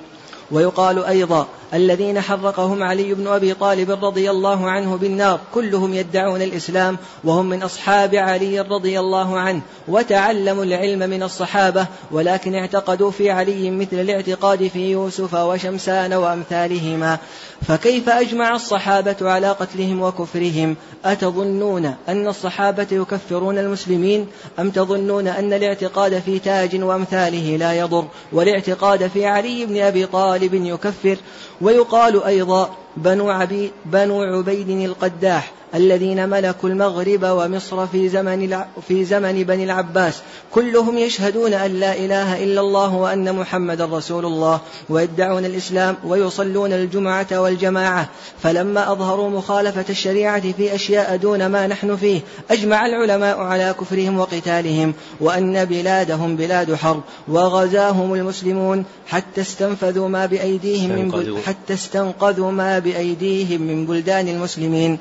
ويقال أيضا الذين حرقهم علي بن أبي طالب رضي الله عنه بالنار كلهم يدعون الإسلام وهم من أصحاب علي رضي الله عنه وتعلموا العلم من الصحابة ولكن اعتقدوا في علي مثل الاعتقاد في يوسف وشمسان وأمثالهما. فكيف أجمع الصحابة على قتلهم وكفرهم؟ أتظنون أن الصحابة يكفرون المسلمين؟ أم تظنون أن الاعتقاد في تاج وأمثاله لا يضر؟ والاعتقاد في علي بن أبي طالب يكفر؟ ويقال أيضا بنو, عبي بنو عبيد القداح الذين ملكوا المغرب ومصر في زمن في زمن بني العباس. كلهم يشهدون أن لا إله إلا الله وأن محمد رسول الله ويدعون الإسلام ويصلون الجمعة والجماعة. فلما أظهروا مخالفة الشريعة في أشياء دون ما نحن فيه أجمع العلماء على كفرهم وقتالهم وأن بلادهم بلاد حرب وغزاهم المسلمون حتى استنفذوا ما بأيديهم من حتى استنقذوا ما بأيديهم من بلدان المسلمين.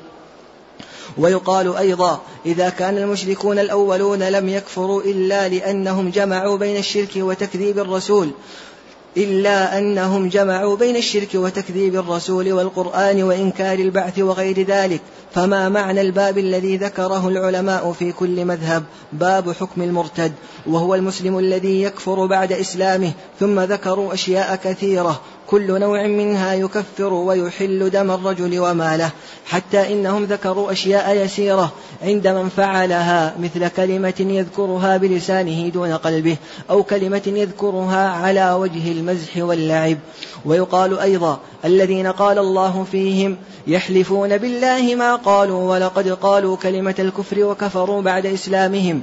ويقال أيضا إذا كان المشركون الأولون لم يكفروا إلا لأنهم جمعوا بين الشرك وتكذيب الرسول إلا أنهم جمعوا بين الشرك وتكذيب الرسول والقرآن وإنكار البعث وغير ذلك. فما معنى الباب الذي ذكره العلماء في كل مذهب؟ باب حكم المرتد وهو المسلم الذي يكفر بعد إسلامه ثم ذكروا أشياء كثيرة. كل نوع منها يكفر ويحل دم الرجل وماله حتى إنهم ذكروا أشياء يسيرة عند من فعلها مثل كلمة يذكرها بلسانه دون قلبه أو كلمة يذكرها على وجه المزح واللعب. ويقال أيضا الذين قال الله فيهم يحلفون بالله ما قالوا ولقد قالوا كلمة الكفر وكفروا بعد إسلامهم.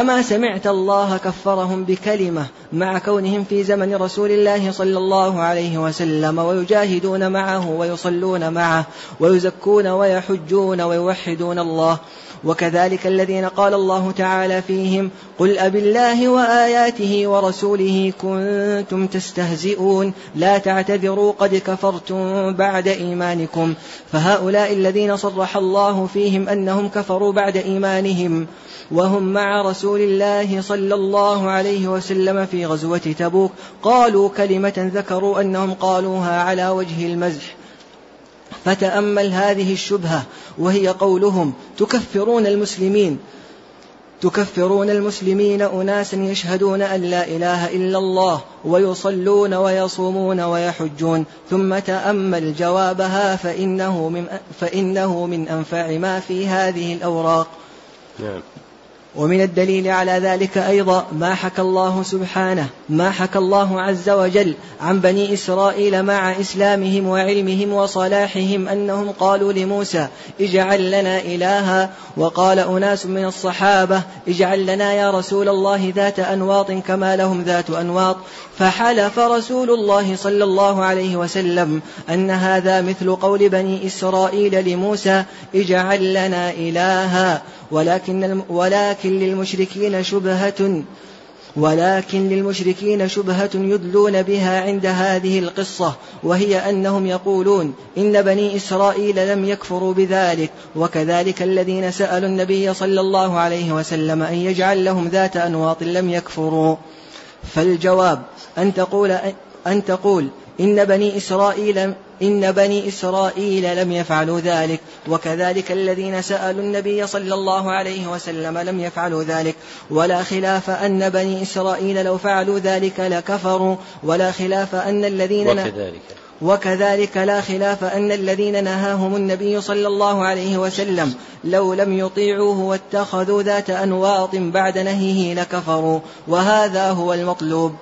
أما سمعت الله كفرهم بكلمة مع كونهم في زمن رسول الله صلى الله عليه وسلم ويجاهدون معه ويصلون معه ويزكون ويحجون ويوحدون الله وكذلك الذين قال الله تعالى فيهم قل أب الله وآياته ورسوله كنتم تستهزئون لا تعتذروا قد كفرتم بعد إيمانكم فهؤلاء الذين صرح الله فيهم أنهم كفروا بعد إيمانهم وهم مع رسول الله صلى الله عليه وسلم في غزوة تبوك قالوا كلمة ذكروا أنهم قالوها على وجه المزح فتأمل هذه الشبهة وهي قولهم تكفرون المسلمين. تكفرون المسلمين أناسا يشهدون أن لا إله إلا الله ويصلون ويصومون ويحجون. ثم تأمل جوابها فإنه من, فإنه من أنفع ما في هذه الأوراق. نعم. ومن الدليل على ذلك أيضا ما حكى الله سبحانه ما حكى الله عز وجل عن بني إسرائيل مع إسلامهم وعلمهم وصلاحهم أنهم قالوا لموسى اجعل لنا إلها وقال أناس من الصحابة اجعل لنا يا رسول الله ذات أنواط كما لهم ذات أنواط فحلف رسول الله صلى الله عليه وسلم أن هذا مثل قول بني إسرائيل لموسى اجعل لنا إلها ولكن ولكن للمشركين شبهة ولكن للمشركين شبهة يدلون بها عند هذه القصة وهي أنهم يقولون إن بني إسرائيل لم يكفروا بذلك وكذلك الذين سألوا النبي صلى الله عليه وسلم أن يجعل لهم ذات أنواط لم يكفروا. فالجواب أن تقول أن تقول إن بني إسرائيل إن بني إسرائيل لم يفعلوا ذلك وكذلك الذين سألوا النبي صلى الله عليه وسلم لم يفعلوا ذلك. ولا خلاف أن بني إسرائيل لو فعلوا ذلك لكفروا ولا خلاف أن الذين وكذلك. وكذلك لا خلاف أن الذين نهاهم النبي صلى الله عليه وسلم لو لم يطيعوه واتخذوا ذات أنواط بعد نهيه لكفروا. وهذا هو المطلوب.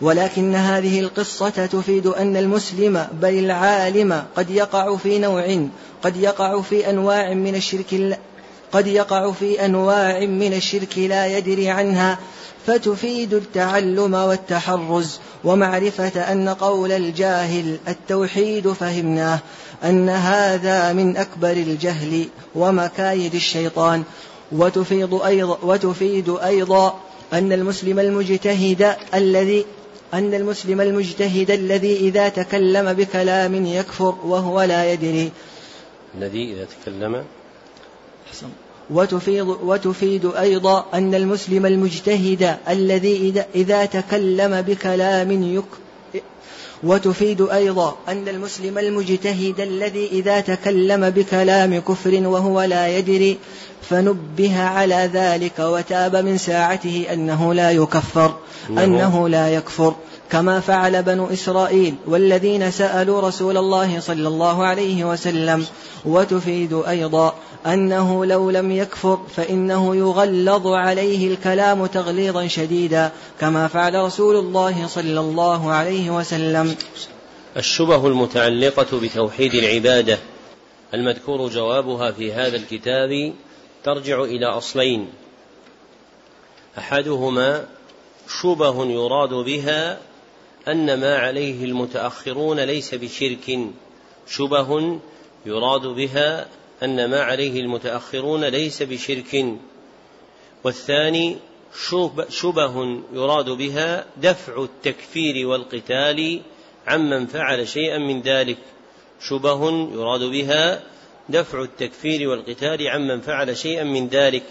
ولكن هذه القصة تفيد أن المسلم بل العالم قد يقع في نوع قد يقع في أنواع من الشرك قد يقع في أنواع من الشرك لا يدري عنها فتفيد التعلم والتحرز. ومعرفة أن قول الجاهل التوحيد فهمناه أن هذا من أكبر الجهل ومكايد الشيطان. وتفيد أيضا, وتفيد أيضا أن المسلم المجتهد الذي أن المسلم المجتهد الذي إذا تكلم بكلام يكفر وهو لا يدري. الذي إذا تكلم. حسن. وتفيد, وتفيد أيضا أن المسلم المجتهد الذي إذا, إذا تكلم بكلام يكفر وتفيد أيضا أن المسلم المجتهد الذي إذا تكلم بكلام كفر وهو لا يدري فنبه على ذلك وتاب من ساعته أنه لا يكفر أنه لا يكفر. كما فعل بنو إسرائيل والذين سألوا رسول الله صلى الله عليه وسلم وتفيد أيضا أنه لو لم يكفر فإنه يغلظ عليه الكلام تغليظا شديدا كما فعل رسول الله صلى الله عليه وسلم. الشبه المتعلقة بتوحيد العبادة المذكور جوابها في هذا الكتاب ترجع إلى أصلين. أحدهما شبه يراد بها أن ما عليه المتأخرون ليس بشرك شبه يراد بها أن ما عليه المتأخرون ليس بشرك. والثاني شبه يراد بها دفع التكفير والقتال عمن فعل شيئا من ذلك. شبه يراد بها دفع التكفير والقتال عمن فعل شيئا من ذلك.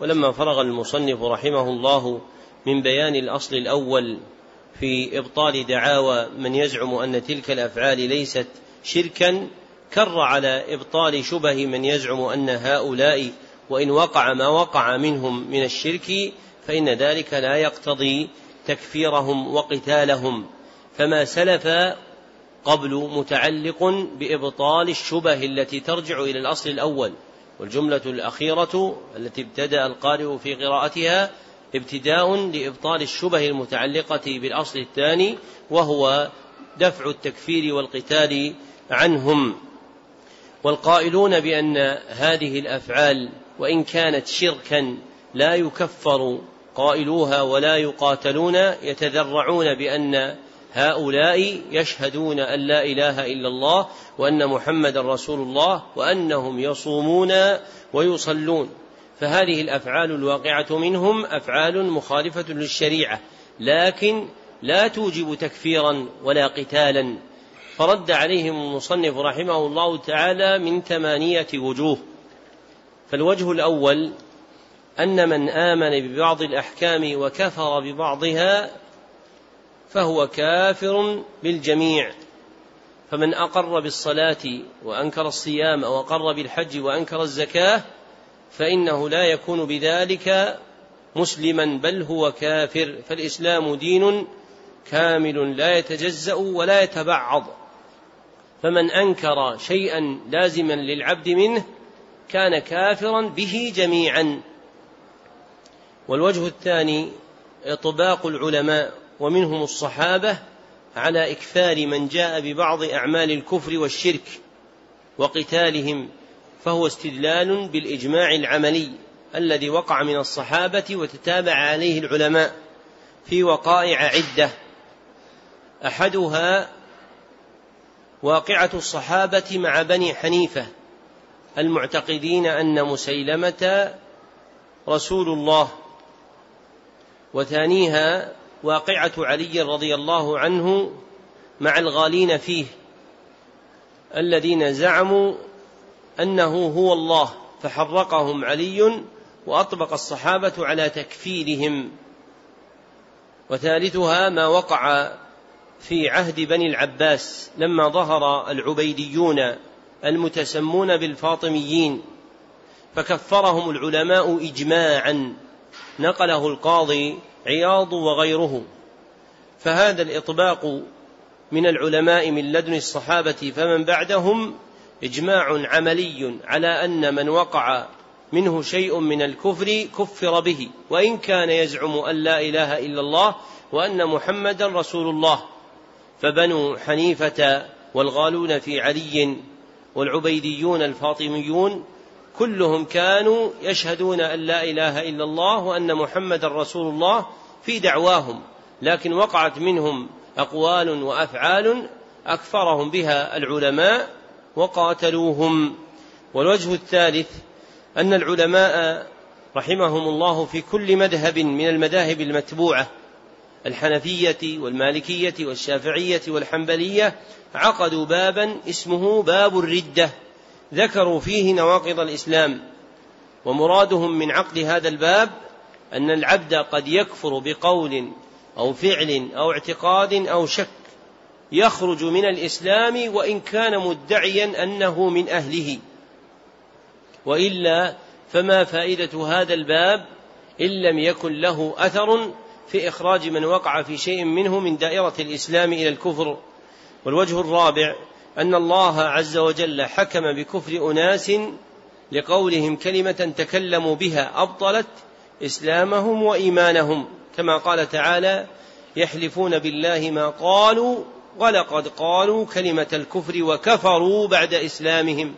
ولما فرغ المصنف رحمه الله من بيان الأصل الأول في إبطال دعاوى من يزعم أن تلك الأفعال ليست شركا كر على إبطال شبه من يزعم أن هؤلاء وإن وقع ما وقع منهم من الشرك فإن ذلك لا يقتضي تكفيرهم وقتالهم. فما سلف قبل متعلق بإبطال الشبه التي ترجع إلى الأصل الأول والجملة الأخيرة التي ابتدأ القارئ في قراءتها ابتداء لإبطال الشبه المتعلقة بالأصل الثاني وهو دفع التكفير والقتال عنهم. والقائلون بأن هذه الأفعال وإن كانت شركا لا يكفر قائلوها ولا يقاتلون يتذرعون بأن هؤلاء يشهدون أن لا إله إلا الله وأن محمدا رسول الله وأنهم يصومون ويصلون. فهذه الأفعال الواقعة منهم أفعال مخالفة للشريعة لكن لا توجب تكفيرا ولا قتالا. فرد عليهم المصنف رحمه الله تعالى من ثمانية وجوه. فالوجه الأول أن من آمن ببعض الأحكام وكفر ببعضها فهو كافر بالجميع. فمن أقر بالصلاة وأنكر الصيام أو أقر بالحج وأنكر الزكاة فإنه لا يكون بذلك مسلما بل هو كافر. فالإسلام دين كامل لا يتجزأ ولا يتبعض. فمن أنكر شيئا لازما للعبد منه كان كافرا به جميعا. والوجه الثاني إطباق العلماء ومنهم الصحابة على إكثار من جاء ببعض أعمال الكفر والشرك وقتالهم. فهو استدلال بالإجماع العملي الذي وقع من الصحابة وتتابع عليه العلماء في وقائع عدة. أحدها واقعة الصحابة مع بني حنيفة المعتقدين أن مسيلمة رسول الله. وثانيها واقعة علي رضي الله عنه مع الغالين فيه الذين زعموا أنه هو الله فحرقهم علي وأطبق الصحابة على تكفيرهم. وثالثها ما وقع في عهد بني العباس لما ظهر العبيديون المتسمون بالفاطميين فكفرهم العلماء إجماعا نقله القاضي عياض وغيره. فهذا الإطباق من العلماء من لدن الصحابة فمن بعدهم إجماع عملي على أن من وقع منه شيء من الكفر كفر به وإن كان يزعم أن لا إله إلا الله وأن محمدا رسول الله. فبنو حنيفة والغالون في علي والعبيديون الفاطميون كلهم كانوا يشهدون أن لا إله إلا الله وأن محمدا رسول الله في دعواهم لكن وقعت منهم أقوال وأفعال اكفرهم بها العلماء وقاتلوهم. والوجه الثالث أن العلماء رحمهم الله في كل مذهب من المذاهب المتبوعة الحنفية والمالكية والشافعية والحنبلية عقدوا بابا اسمه باب الردة ذكروا فيه نواقض الإسلام. ومرادهم من عقد هذا الباب أن العبد قد يكفر بقول أو فعل أو اعتقاد أو شك. يخرج من الإسلام وإن كان مدعيا أنه من أهله. وإلا فما فائدة هذا الباب إن لم يكن له أثر في إخراج من وقع في شيء منه من دائرة الإسلام إلى الكفر. والوجه الرابع أن الله عز وجل حكم بكفر أناس لقولهم كلمة تكلموا بها أبطلت إسلامهم وإيمانهم. كما قال تعالى يحلفون بالله ما قالوا ولقد قالوا كلمة الكفر وكفروا بعد إسلامهم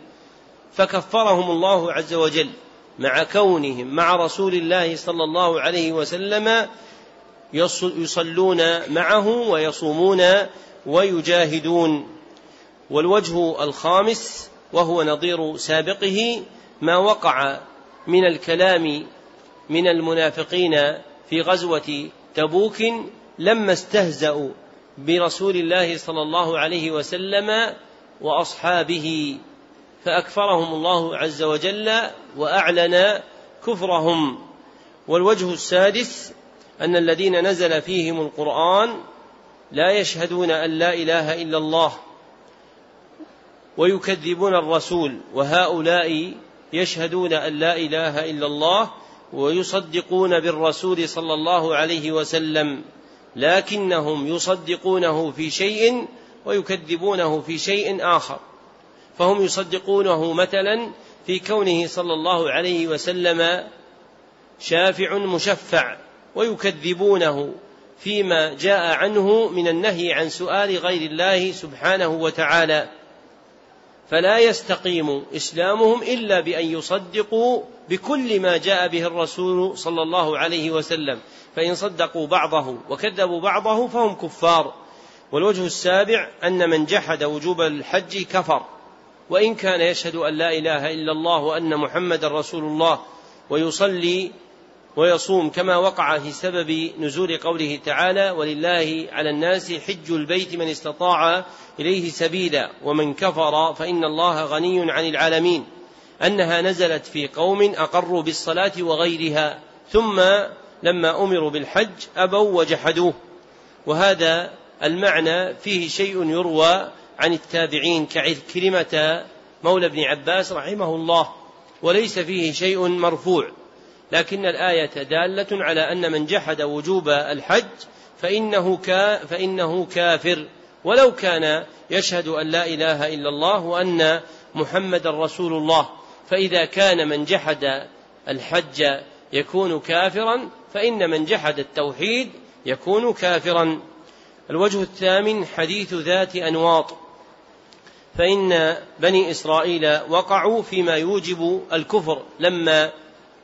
فكفرهم الله عز وجل مع كونهم مع رسول الله صلى الله عليه وسلم يصلون معه ويصومون ويجاهدون. والوجه الخامس وهو نظير سابقه ما وقع من الكلام من المنافقين في غزوة تبوك لما استهزأوا برسول الله صلى الله عليه وسلم وأصحابه فأكفرهم الله عز وجل وأعلن كفرهم. والوجه السادس أن الذين نزل فيهم القرآن لا يشهدون أن لا إله إلا الله ويكذبون الرسول وهؤلاء يشهدون أن لا إله إلا الله ويصدقون بالرسول صلى الله عليه وسلم. لكنهم يصدقونه في شيء ويكذبونه في شيء آخر. فهم يصدقونه مثلا في كونه صلى الله عليه وسلم شافع مشفع ويكذبونه فيما جاء عنه من النهي عن سؤال غير الله سبحانه وتعالى. فلا يستقيم إسلامهم إلا بأن يصدقوا بكل ما جاء به الرسول صلى الله عليه وسلم فإن صدقوا بعضه وكذبوا بعضه فهم كفار. والوجه السابع أن من جحد وجوب الحج كفر. وإن كان يشهد أن لا إله إلا الله وأن محمدا رسول الله ويصلي ويصوم كما وقع في سبب نزول قوله تعالى ولله على الناس حج البيت من استطاع إليه سبيلا ومن كفر فإن الله غني عن العالمين أنها نزلت في قوم أقروا بالصلاة وغيرها ثم لما أمروا بالحج أبوا وجحدوه. وهذا المعنى فيه شيء يروى عن التابعين كعكرمة مولى ابن عباس رحمه الله وليس فيه شيء مرفوع. لكن الآية دالة على أن من جحد وجوب الحج فإنه كا فإنه كافر. ولو كان يشهد أن لا إله إلا الله وأن محمد رسول الله. فإذا كان من جحد الحج يكون كافرا فإن من جحد التوحيد يكون كافرا. الوجه الثامن حديث ذات أنواط. فإن بني إسرائيل وقعوا فيما يوجب الكفر لما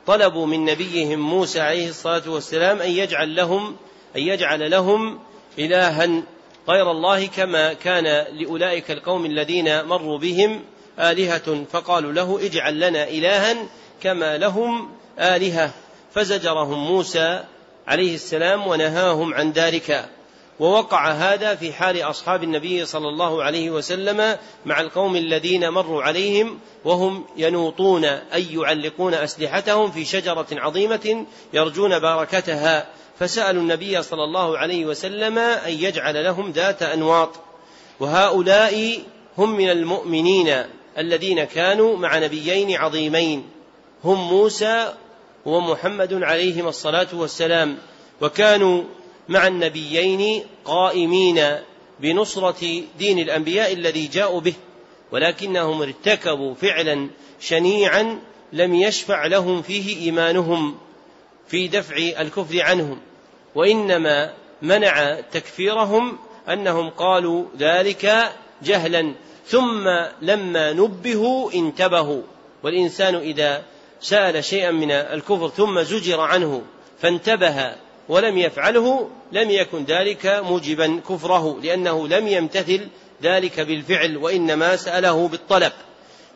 طلبوا من نبيهم موسى عليه الصلاة والسلام أن يجعل لهم أن يجعل لهم إلها غير الله كما كان لأولئك القوم الذين مروا بهم. آلهة فقالوا له اجعل لنا إلها كما لهم آلهة. فزجرهم موسى عليه السلام ونهاهم عن ذلك. ووقع هذا في حال أصحاب النبي صلى الله عليه وسلم مع القوم الذين مروا عليهم وهم ينوطون أي يعلقون أسلحتهم في شجرة عظيمة يرجون بركتها فسألوا النبي صلى الله عليه وسلم أن يجعل لهم ذات أنواط. وهؤلاء هم من المؤمنين. الذين كانوا مع نبيين عظيمين هم موسى ومحمد عليهم الصلاة والسلام وكانوا مع النبيين قائمين بنصرة دين الأنبياء الذي جاءوا به ولكنهم ارتكبوا فعلا شنيعا لم يشفع لهم فيه إيمانهم في دفع الكفر عنهم وإنما منع تكفيرهم أنهم قالوا ذلك جهلا ثم لما نبهوا انتبهوا والإنسان إذا سأل شيئا من الكفر ثم زجر عنه فانتبه ولم يفعله لم يكن ذلك موجبا كفره لأنه لم يمتثل ذلك بالفعل وإنما سأله بالطلب.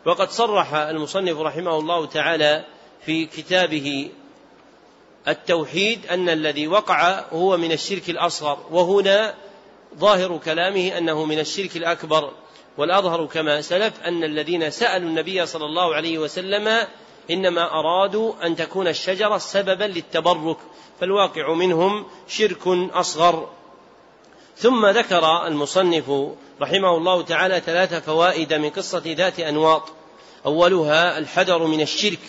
وقد صرح المصنف رحمه الله تعالى في كتابه التوحيد أن الذي وقع هو من الشرك الأصغر وهنا ظاهر كلامه أنه من الشرك الأكبر. والأظهر كما سلف أن الذين سألوا النبي صلى الله عليه وسلم إنما أرادوا أن تكون الشجرة سببا للتبرك فالواقع منهم شرك أصغر. ثم ذكر المصنف رحمه الله تعالى ثلاث فوائد من قصة ذات أنواط. أولها الحذر من الشرك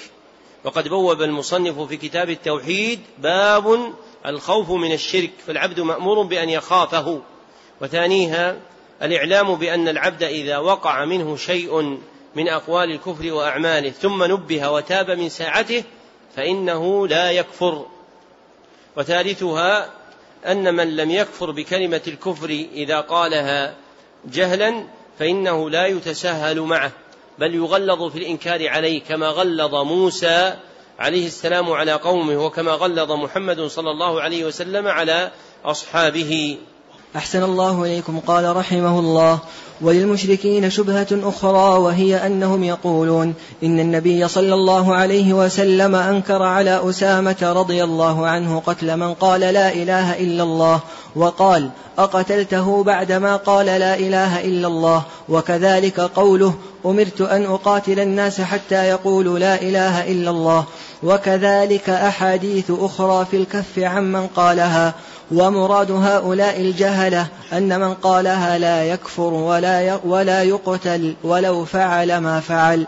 وقد بوب المصنف في كتاب التوحيد باب الخوف من الشرك فالعبد مأمور بأن يخافه. وثانيها الإعلام بأن العبد إذا وقع منه شيء من أقوال الكفر وأعماله ثم نبه وتاب من ساعته فإنه لا يكفر. وثالثها أن من لم يكفر بكلمة الكفر إذا قالها جهلا فإنه لا يتساهل معه بل يغلظ في الإنكار عليه كما غلظ موسى عليه السلام على قومه وكما غلظ محمد صلى الله عليه وسلم على أصحابه. أحسن الله إليكم. قال رحمه الله وللمشركين شبهة أخرى وهي أنهم يقولون إن النبي صلى الله عليه وسلم أنكر على أسامة رضي الله عنه قتل من قال لا إله إلا الله وقال أقتلته بعدما قال لا إله إلا الله. وكذلك قوله أمرت أن أقاتل الناس حتى يقولوا لا إله إلا الله. وكذلك أحاديث أخرى في الكف عمن قالها. ومراد هؤلاء الجهلة أن من قالها لا يكفر ولا ولا يقتل ولو فعل ما فعل.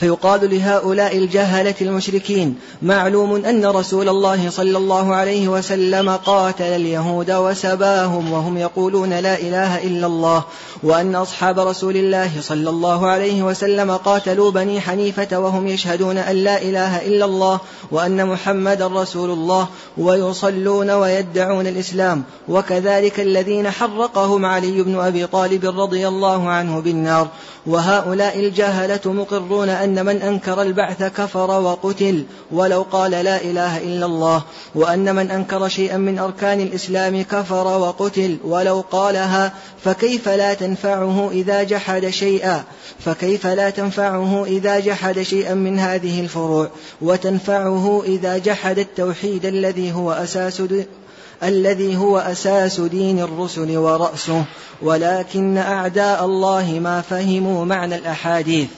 فيقال لهؤلاء الجهلة المشركين معلوم أن رسول الله صلى الله عليه وسلم قاتل اليهود وسباهم وهم يقولون لا إله إلا الله وأن أصحاب رسول الله صلى الله عليه وسلم قاتلوا بني حنيفة وهم يشهدون أن لا إله إلا الله وأن محمد رسول الله ويصلون ويدعون الإسلام وكذلك الذين حرقهم علي بن أبي طالب رضي الله عنه بالنار وهؤلاء الجهلة مقرون أن من أنكر البعث كفر وقتل ولو قال لا إله إلا الله وأن من أنكر شيئا من أركان الإسلام كفر وقتل ولو قالها فكيف لا تنفعه إذا جحد شيئا؟ فكيف لا تنفعه إذا جحد شيئا من هذه الفروع؟ وتنفعه إذا جحد التوحيد الذي هو أساس الذي هو أساس دين الرسل ورأسه ولكن أعداء الله ما فهموا معنى الأحاديث.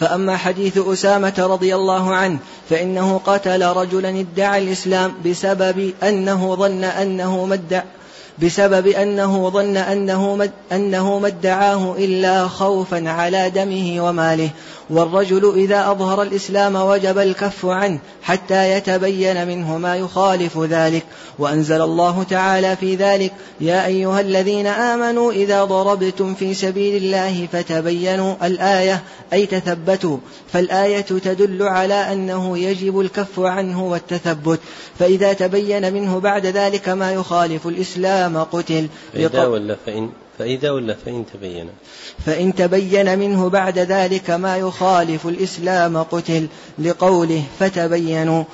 فأما حديث أسامة رضي الله عنه فإنه قتل رجلا ادعى الإسلام بسبب أنه ظن أنه مد بسبب أنه ظن أنه أنه ما ادعاه إلا خوفا على دمه وماله. والرجل إذا أظهر الإسلام وجب الكف عنه حتى يتبين منه ما يخالف ذلك. وأنزل الله تعالى في ذلك يا أيها الذين آمنوا إذا ضربتم في سبيل الله فتبينوا الآية أي تثبتوا. فالآية تدل على أنه يجب الكف عنه والتثبت. فإذا تبين منه بعد ذلك ما يخالف الإسلام قتل. فإذا ولا فإن فإذا ولا فإن تبين؟ فإن تبين منه بعد ذلك ما يخالف الإسلام قتل لقوله فتبينوا.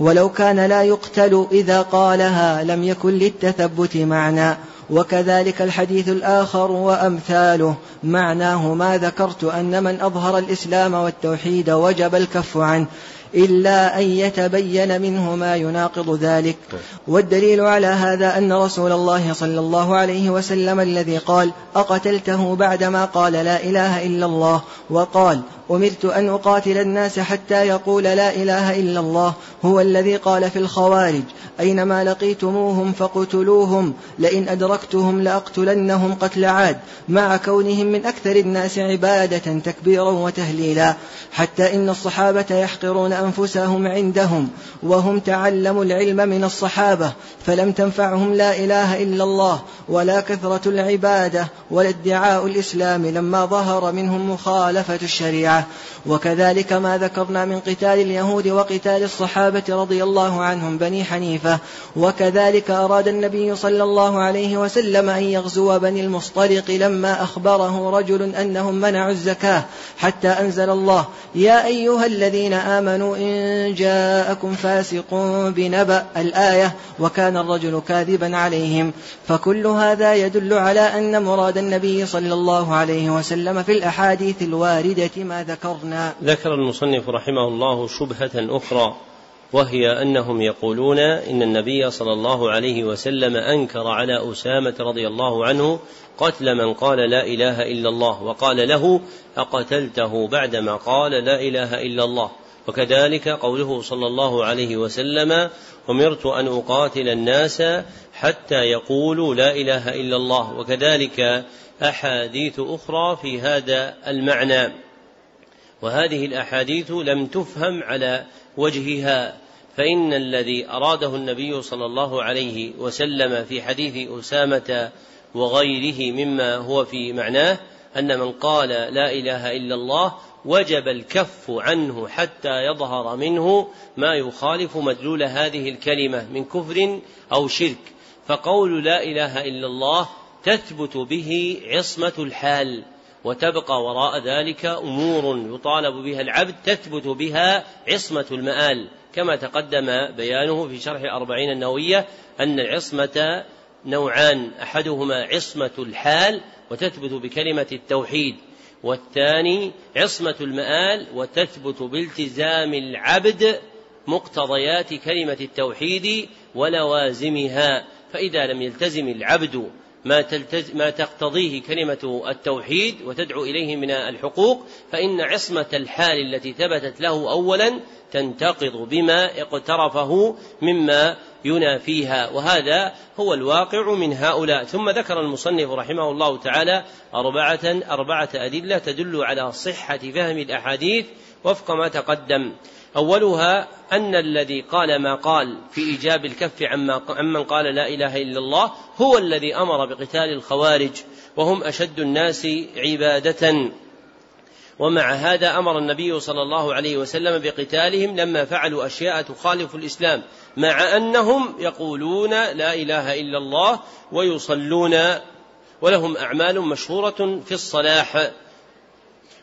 ولو كان لا يقتل إذا قالها لم يكن للتثبت معنى. وكذلك الحديث الآخر وأمثاله. معناه ما ذكرت أن من أظهر الإسلام والتوحيد وجب الكف عنه. إلا أن يتبين منه ما يناقض ذلك. والدليل على هذا أن رسول الله صلى الله عليه وسلم الذي قال أقتلته بعدما قال لا إله إلا الله وقال أمرت أن أقاتل الناس حتى يقول لا إله إلا الله هو الذي قال في الخوارج أينما لقيتموهم فاقتلوهم لئن أدركتهم لأقتلنهم قتل عاد. مع كونهم من أكثر الناس عبادة تكبيرا وتهليلا حتى إن الصحابة يحقرون أنفسهم عندهم وهم تعلموا العلم من الصحابة فلم تنفعهم لا إله إلا الله ولا كثرة العبادة ولا ادعاء الإسلام لما ظهر منهم مخالفة الشريعة. وكذلك ما ذكرنا من قتال اليهود وقتال الصحابة رضي الله عنهم بني حنيفة وكذلك أراد النبي صلى الله عليه وسلم أن يغزو بني المصطلق لما أخبره رجل أنهم منعوا الزكاة حتى أنزل الله. يا أيها الذين آمنوا إن جاءكم فاسق بنبأ الآية وكان الرجل كاذبا عليهم. فكل هذا يدل على أن مراد النبي صلى الله عليه وسلم في الأحاديث الواردة ما ذكرنا. ذكر المصنف رحمه الله شبهة أخرى وهي أنهم يقولون إن النبي صلى الله عليه وسلم أنكر على أسامة رضي الله عنه قتل من قال لا إله إلا الله وقال له أقتلته بعدما قال لا إله إلا الله. وكذلك قوله صلى الله عليه وسلم أمرت أن أقاتل الناس حتى يقولوا لا إله إلا الله. وكذلك أحاديث أخرى في هذا المعنى. وهذه الأحاديث لم تفهم على وجهها فإن الذي أراده النبي صلى الله عليه وسلم في حديث أسامة وغيره مما هو في معناه أن من قال لا إله إلا الله وجب الكف عنه حتى يظهر منه ما يخالف مدلول هذه الكلمة من كفر أو شرك. فقول لا إله إلا الله تثبت به عصمة الحال. وتبقى وراء ذلك أمور يطالب بها العبد تثبت بها عصمة المآل. كما تقدم بيانه في شرح الأربعين النووية أن العصمة نوعان أحدهما عصمة الحال وتثبت بكلمة التوحيد والثاني عصمة المآل وتثبت بالتزام العبد مقتضيات كلمة التوحيد ولوازمها. فإذا لم يلتزم العبد ما, تلتز ما تقتضيه كلمة التوحيد وتدعو إليه من الحقوق فإن عصمة الحال التي ثبتت له أولا تنتقض بما اقترفه مما ينافيها وهذا هو الواقع من هؤلاء. ثم ذكر المصنف رحمه الله تعالى أربعة أربعة أدلة تدل على صحة فهم الأحاديث وفق ما تقدم. أولها أن الذي قال ما قال في إيجاب الكف عما عمن قال لا إله إلا الله هو الذي أمر بقتال الخوارج وهم أشد الناس عبادة. ومع هذا أمر النبي صلى الله عليه وسلم بقتالهم لما فعلوا أشياء تخالف الإسلام مع أنهم يقولون لا إله إلا الله ويصلون ولهم أعمال مشهورة في الصلاح.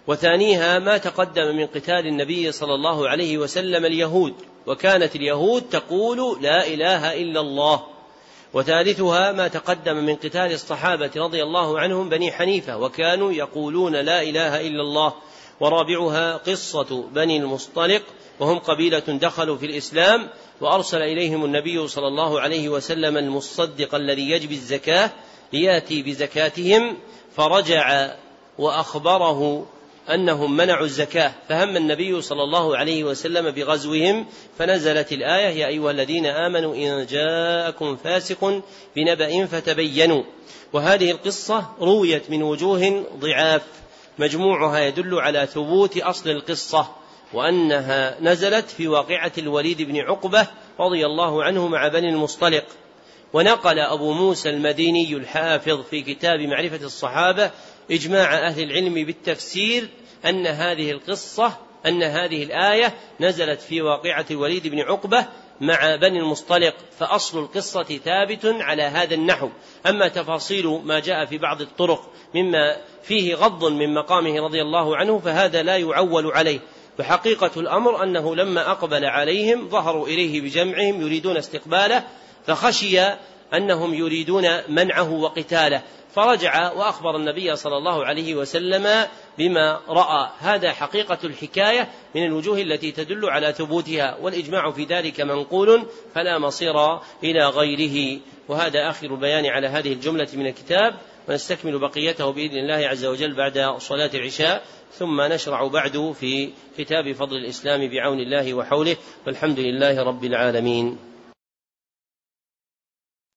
وثانيها ما تقدم من قتال النبي صلى الله عليه وسلم اليهود وكانت اليهود تقول لا إله إلا الله. وثالثها ما تقدم من قتال الصحابة رضي الله عنهم بني حنيفة وكانوا يقولون لا إله إلا الله. ورابعها قصة بني المصطلق وهم قبيلة دخلوا في الإسلام وأرسل إليهم النبي صلى الله عليه وسلم المصدق الذي يجبي الزكاة ليأتي بزكاتهم فرجع وأخبره أنهم منعوا الزكاة فهم النبي صلى الله عليه وسلم بغزوهم فنزلت الآية يا أيها الذين آمنوا إن جاءكم فاسق بنبأ فتبينوا. وهذه القصة رويت من وجوه ضعاف مجموعها يدل على ثبوت أصل القصة وأنها نزلت في واقعة الوليد بن عقبة رضي الله عنه مع بني المصطلق. ونقل أبو موسى المديني الحافظ في كتاب معرفة الصحابة إجماع أهل العلم بالتفسير أن هذه القصة أن هذه الآية نزلت في واقعة الوليد بن عقبة مع بني المصطلق فأصل القصة ثابت على هذا النحو. أما تفاصيل ما جاء في بعض الطرق مما فيه غض من مقامه رضي الله عنه فهذا لا يعول عليه. وحقيقة الأمر أنه لما أقبل عليهم ظهروا إليه بجمعهم يريدون استقباله فخشي أنهم يريدون منعه وقتاله. فرجع وأخبر النبي صلى الله عليه وسلم بما رأى. هذا حقيقة الحكاية من الوجوه التي تدل على ثبوتها والإجماع في ذلك منقول فلا مصير إلى غيره. وهذا آخر البيان على هذه الجملة من الكتاب ونستكمل بقيته بإذن الله عز وجل بعد صلاة العشاء ثم نشرع بعد في كتاب فضل الإسلام بعون الله وحوله. والحمد لله رب العالمين.